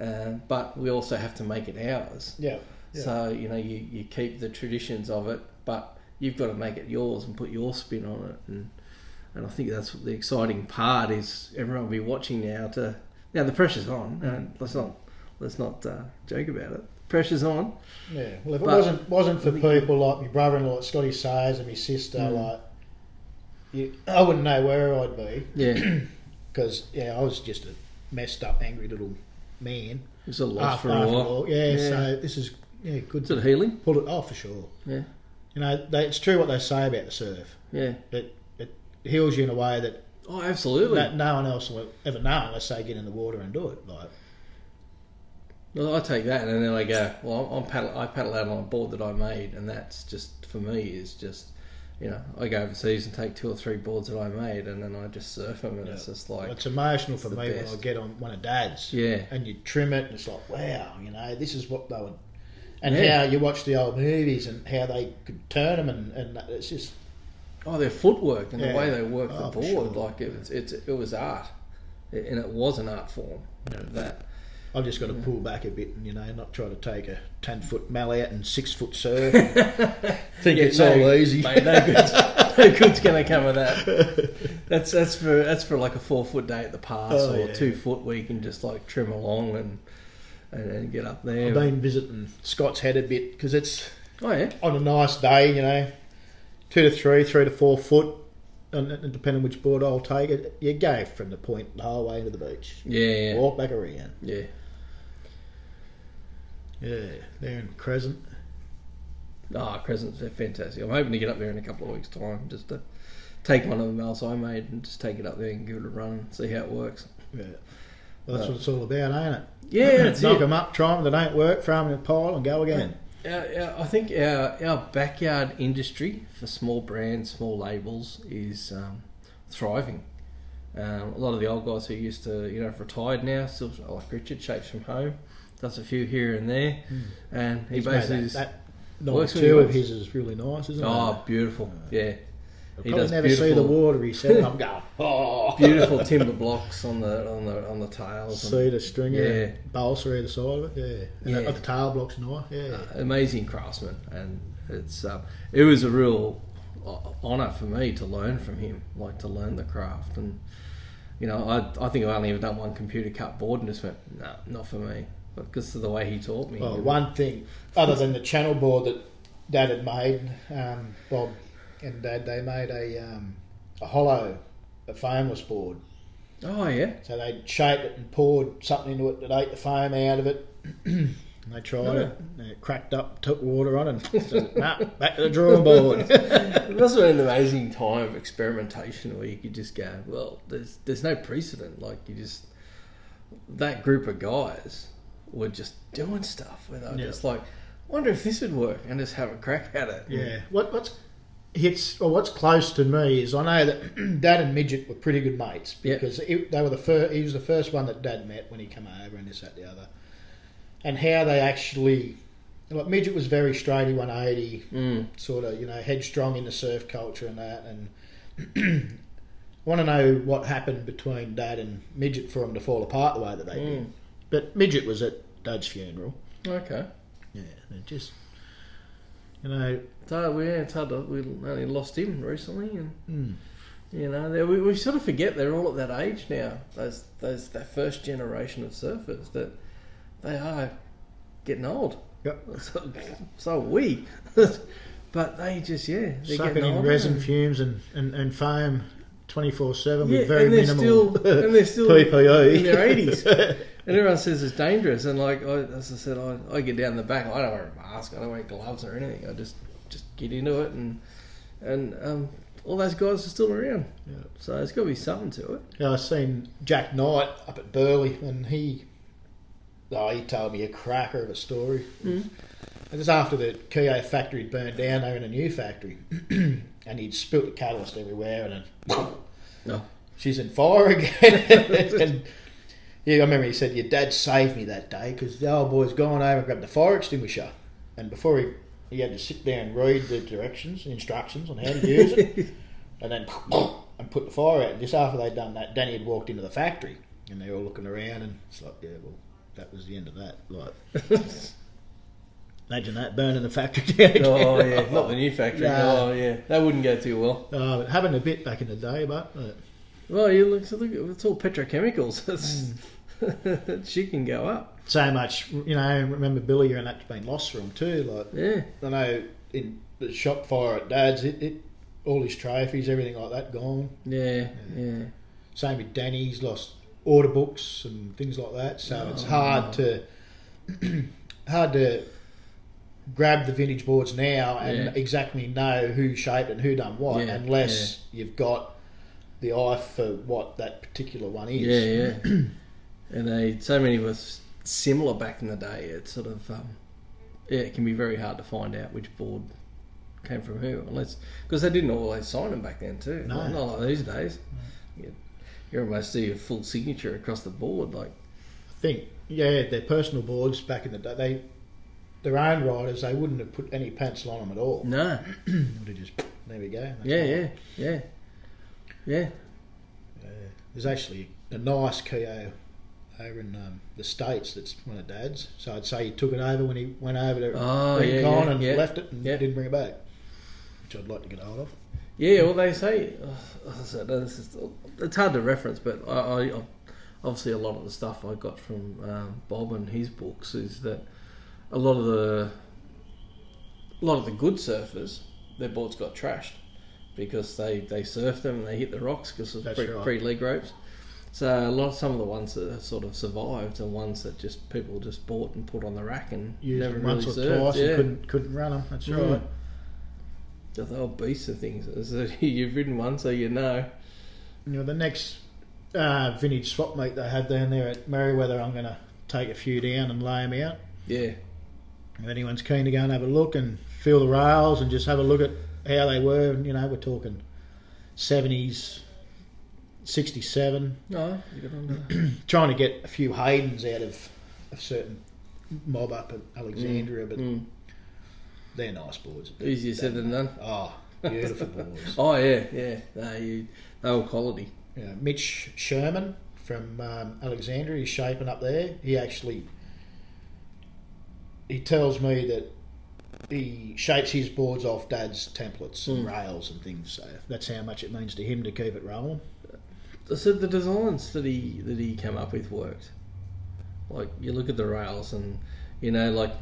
uh, but we also have to make it ours. yeah, yeah. So you know you, you keep the traditions of it, but you've got to make it yours and put your spin on it. And and I think that's the exciting part is everyone will be watching now. To now the pressure's on. And let's not let's not uh, joke about it. Pressure's on. Yeah, well, if it wasn't wasn't for people like my brother-in-law, Scotty Sayers, and my sister, Mm. like, you, I wouldn't know where I'd be Yeah, because yeah, I was just a messed up, angry little man. it's a loss after, for a while. Yeah, Yeah. so this is yeah good Is it healing? pull it off for sure. Yeah, You know, they, it's true what they say about the surf. yeah. It it heals you in a way that Oh, absolutely. no, no one else will ever know unless they get in the water and do it. Like, Well, I take that and then I go, well, I'm paddle, I paddle out on a board that I made, and that's just for me is just, you know, I go overseas and take two or three boards that I made, and then I just surf them, and Yeah. it's just like, it's emotional for the me when. I get on one of Dad's. yeah, and you trim it, and it's like, wow, you know, this is what they would. And Yeah. how you watch the old movies and how they could turn them, and, and it's just oh, their footwork and Yeah. the way they work Oh, the board, sure. like it was, it's, it was art, and it was an art form. That I've just got to pull back a bit and you know not try to take a ten foot mallet and six foot surf. think Yeah, it's no, all easy. mate, no good's, no good's gonna come of that. That's that's for that's for like a four foot day at the pass Oh, or yeah. two foot where you can just like trim along and and, and get up there. I've been visiting Scott's Head a bit because it's oh yeah, on a nice day, you know, two to three, three to four foot, and, and depending which board I'll take it, you go from the point the whole way into the beach, yeah, yeah, walk back around. yeah. Yeah, there in Crescent. Ah, Crescent's fantastic. I'm hoping to get up there in a couple of weeks' time just to take one of the males I made and just take it up there and give it a run and see how it works. Yeah, well, that's Right. what it's all about, ain't it? Yeah, that's knock it. them up, try them, they don't work, throw them in a pile, and go again. Our, I think our, our backyard industry for small brands, small labels is um, thriving. Um, a lot of the old guys who used to, you know, have retired now, still like Richard, shapes from home, does a few here and there, hmm. and he. He's made basically that, just- that works number when he two of his is really nice, isn't oh, it? Oh, beautiful, yeah. I'll He probably does never see the water. He said, I'm going, oh, beautiful timber blocks on the on the on the tails. and- Cedar stringer, Yeah. and balsa either side of it, yeah. And Yeah. the tail blocks nice, yeah. Uh, amazing craftsman, and it's um, it was a real uh, honor for me to learn from him, like to learn the craft. And you know, I I think I've only ever done one computer cut board, and just went, no, not for me. But because of the way he taught me. Well, one thing, other than the channel board that Dad had made, um, Bob and Dad, they made a um, a hollow, a foamless board. oh yeah, So they shaped it and poured something into it that ate the foam out of it. and they tried Oh. it, and it cracked up, took water on, and said, nah, back to the drawing board. it must have been an amazing time of experimentation where you could just go, well, there's there's no precedent. Like you just that group of guys were just doing stuff where they were Yeah. just like, wonder if this would work, and just have a crack at it. yeah. What, what's hits or what's close to me is I know that Dad and Midget were pretty good mates Yeah. because it, they were the first. He was the first one that Dad met when he came over, and this that the other, and how they actually. Like Midget was very straight, he 180, Mm. sort of, you know, headstrong in the surf culture and that. And I want to know what happened between Dad and Midget for them to fall apart the way that they did. But Midget was at Dad's funeral. Okay. Yeah, it just, you know, So yeah, it's hard to, we only lost him recently, and mm, you know they, we, we sort of forget they're all at that age now. Those those that first generation of surfers that they are getting old. Yep. So, so are we, but they just yeah they're sucking getting in resin and- fumes and, and, and foam 24 7 with very and they're minimal still and they're still PPE. in their 80s. And everyone says it's dangerous, and like I, as I said, I, I get down the back. I don't wear a mask. I don't wear gloves or anything. I just just get into it, and and um, all those guys are still around. Yeah. So it's got to be something to it. Yeah, I seen Jack Knight up at Burleigh, and he, oh, he told me a cracker of a story. Mm. It was after the Keyo factory had burned down. They were in a new factory, and he'd spilt the catalyst everywhere, and then No. she's in fire again. and yeah, I remember he said, "Your dad saved me that day because the old boy's gone over and grabbed the fire extinguisher, and before he he had to sit there and read the directions, instructions on how to use it." and then and put the fire out. And just after they'd done that, Danny had walked into the factory, and they were all looking around, and it's like, yeah, well, that was the end of that. Like, imagine that burning the factory down. Again. Oh yeah, not the new factory. Oh yeah, that wouldn't go too well. Uh, it happened a bit back in the day, but uh, Well, you look, look it's all petrochemicals. It's, she can go up. so much, you know. Remember Billy, and that's been lost for him too. Like, Yeah. I know in the shop fire at Dad's, it, it all his trophies, everything like that, gone. Yeah. Yeah. Same with Danny's lost order books and things like that. So it's Oh. hard to hard to grab the vintage boards now and Yeah. exactly know who shaped and who done what, Yeah, unless you've got the eye for what that particular one is. Yeah, yeah. and they so many were similar back in the day. It's sort of um, yeah, it can be very hard to find out which board came from who, unless because they didn't always sign them back then too. No. Not like these days. You, you almost see a full signature across the board. Like I think yeah, their personal boards back in the day, they their own riders, they wouldn't have put any pencil on them at all. no, Would have just there we go. that's yeah, yeah, yeah, yeah. Uh, there's actually a nice Keyo over in um, the States that's one of Dad's. So I'd say he took it over when he went over to Oh, yeah, Rincon yeah, and yeah. left it and Yeah. didn't bring it back, which I'd like to get hold of. Yeah, well, they say as I said, this is- it's hard to reference, but I, I obviously a lot of the stuff I got from um, Bob and his books is that a lot of the a lot of the good surfers, their boards got trashed because they they surfed them and they hit the rocks because was pre, right. pre leg ropes. So a lot, of some of the ones that have sort of survived are ones that just people just bought and put on the rack and Used never them really once or served. twice yeah. and couldn't couldn't run them. That's Mm. right. The whole beasts of things. So You've ridden one, so you know. You know, the next uh, vintage swap meet they have down there at Merewether, I'm going to take a few down and lay them out. Yeah. If anyone's keen to go and have a look and feel the rails and just have a look at how they were, and, you know, we're talking 70s, 67. No, you got on there. Trying to get a few Haydens out of a certain mob up at Alexandria, but Mm. they're nice boards. Easier said than done. Oh, beautiful boards. Oh yeah, yeah. They, they were quality. Yeah, Mitch Sherman from um, Alexandria is shaping up there. He actually he tells me that he shapes his boards off Dad's templates and Mm. rails and things. So that's how much it means to him to keep it rolling. So the designs that he that he came up with worked. Like you look at the rails, and you know, like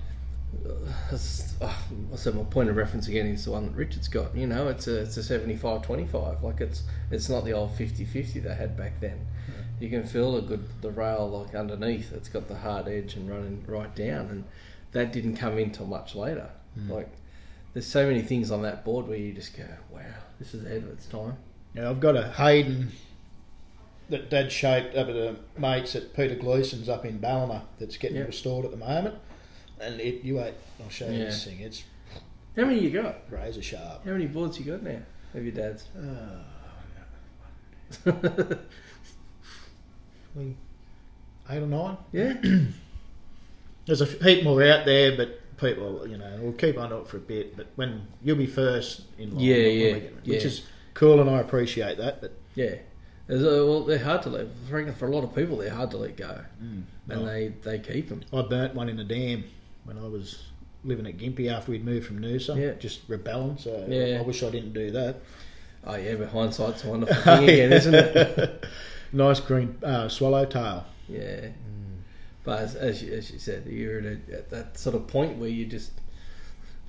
uh, it's- uh, so my point of reference again is the one that Richard's got. You know, it's a it's a 75-25. Like it's it's not the old 50-50 they had back then. You can feel a good the rail like underneath. It's got the hard edge and running right down, and that didn't come in till much later. Like there's so many things on that board where you just go, wow, this is ahead of its time. Yeah, I've got a Hayden that Dad shaped up at the mates at Peter Gleason's up in Ballina that's getting Yeah. restored at the moment. And it, you wait, I'll show you Yeah. this thing. It's How many you got? razor sharp. How many boards you got now of your dad's? Uh, eight or nine. yeah, There's a heap more out there, but people, you know, we'll keep on it for a bit. But when you'll be first in line, Yeah, yeah, which yeah. is cool, and I appreciate that. But yeah. A, well, they're hard to let. Reckon for a lot of people, they're hard to let go, and Oh. they they keep them. I burnt one in a dam when I was living at Gympie after we'd moved from Noosa. Yeah. Just rebelling. So Yeah. I wish I didn't do that. Oh yeah, but hindsight's a wonderful thing again, isn't it? nice green uh, swallowtail. Yeah. But as, as, you, as you said, you're at, a, at that sort of point where you just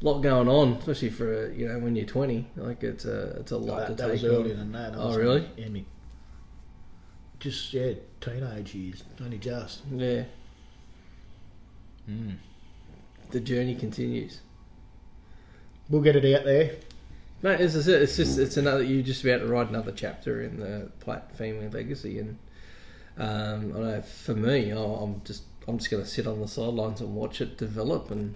a lot going on, especially for you know when you're 20. Like it's a it's a lot to that, that take. was earlier on. than that. I Oh, really? In me, just yeah, teenage years, only just. Yeah, the journey continues. We'll get it out there. No, as I said, it's just it's another. You're just about to write another chapter in the Platt family legacy, and um, I know for me, I- I'm just I'm just going to sit on the sidelines and watch it develop. And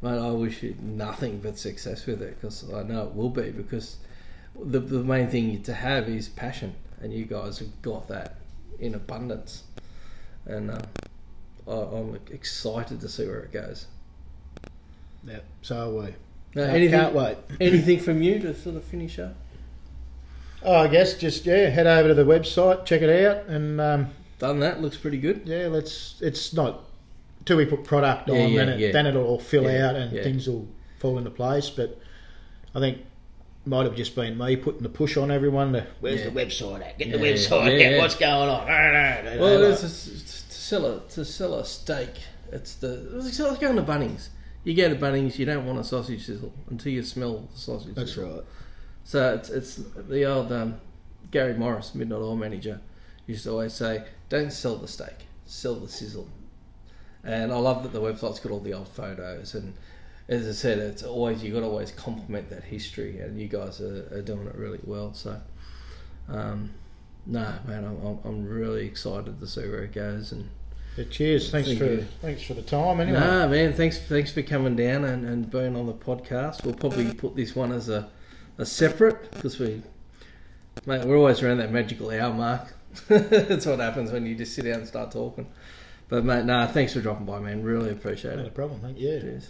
mate, I wish you nothing but success with it because I know it will be. Because the the main thing to have is passion, and you guys have got that in abundance. And uh, I, I'm excited to see where it goes. Yeah, so are we. Anything, can't wait. anything from you to sort of finish up? Oh, I guess just yeah, head over to the website, check it out, and um, Done that. Looks pretty good. yeah, let's. It's not till we put product on, Yeah, yeah, then it, yeah. then it'll all fill out and things will fall into place. But I think might have just been me putting the push on everyone. To, Where's Yeah. the website at? Get the Yeah, website. yeah, Get yeah. what's going on. Well, it is to, to sell a to sell a steak. It's the it's like going to Bunnings. You go to Bunnings, you don't want a sausage sizzle until you smell the sausage. That's sizzle. right. So it's it's the old um, Gary Morris, Midnight Oil manager, used to always say, "Don't sell the steak, sell the sizzle." And I love that the website's got all the old photos. And as I said, it's always you got to always compliment that history, and you guys are, are doing it really well. So, um, no, man, I'm, I'm- really excited to see where it goes. And Yeah, cheers. Thanks Thank for you. thanks for the time. Anyway, Nah, man, thanks thanks for coming down and, and being on the podcast. We'll probably put this one as a, a separate because we, mate, we're always around that magical hour mark. That's what happens when you just sit down and start talking. But mate, nah, thanks for dropping by, man. Really appreciate it. problem. Thank you. Cheers.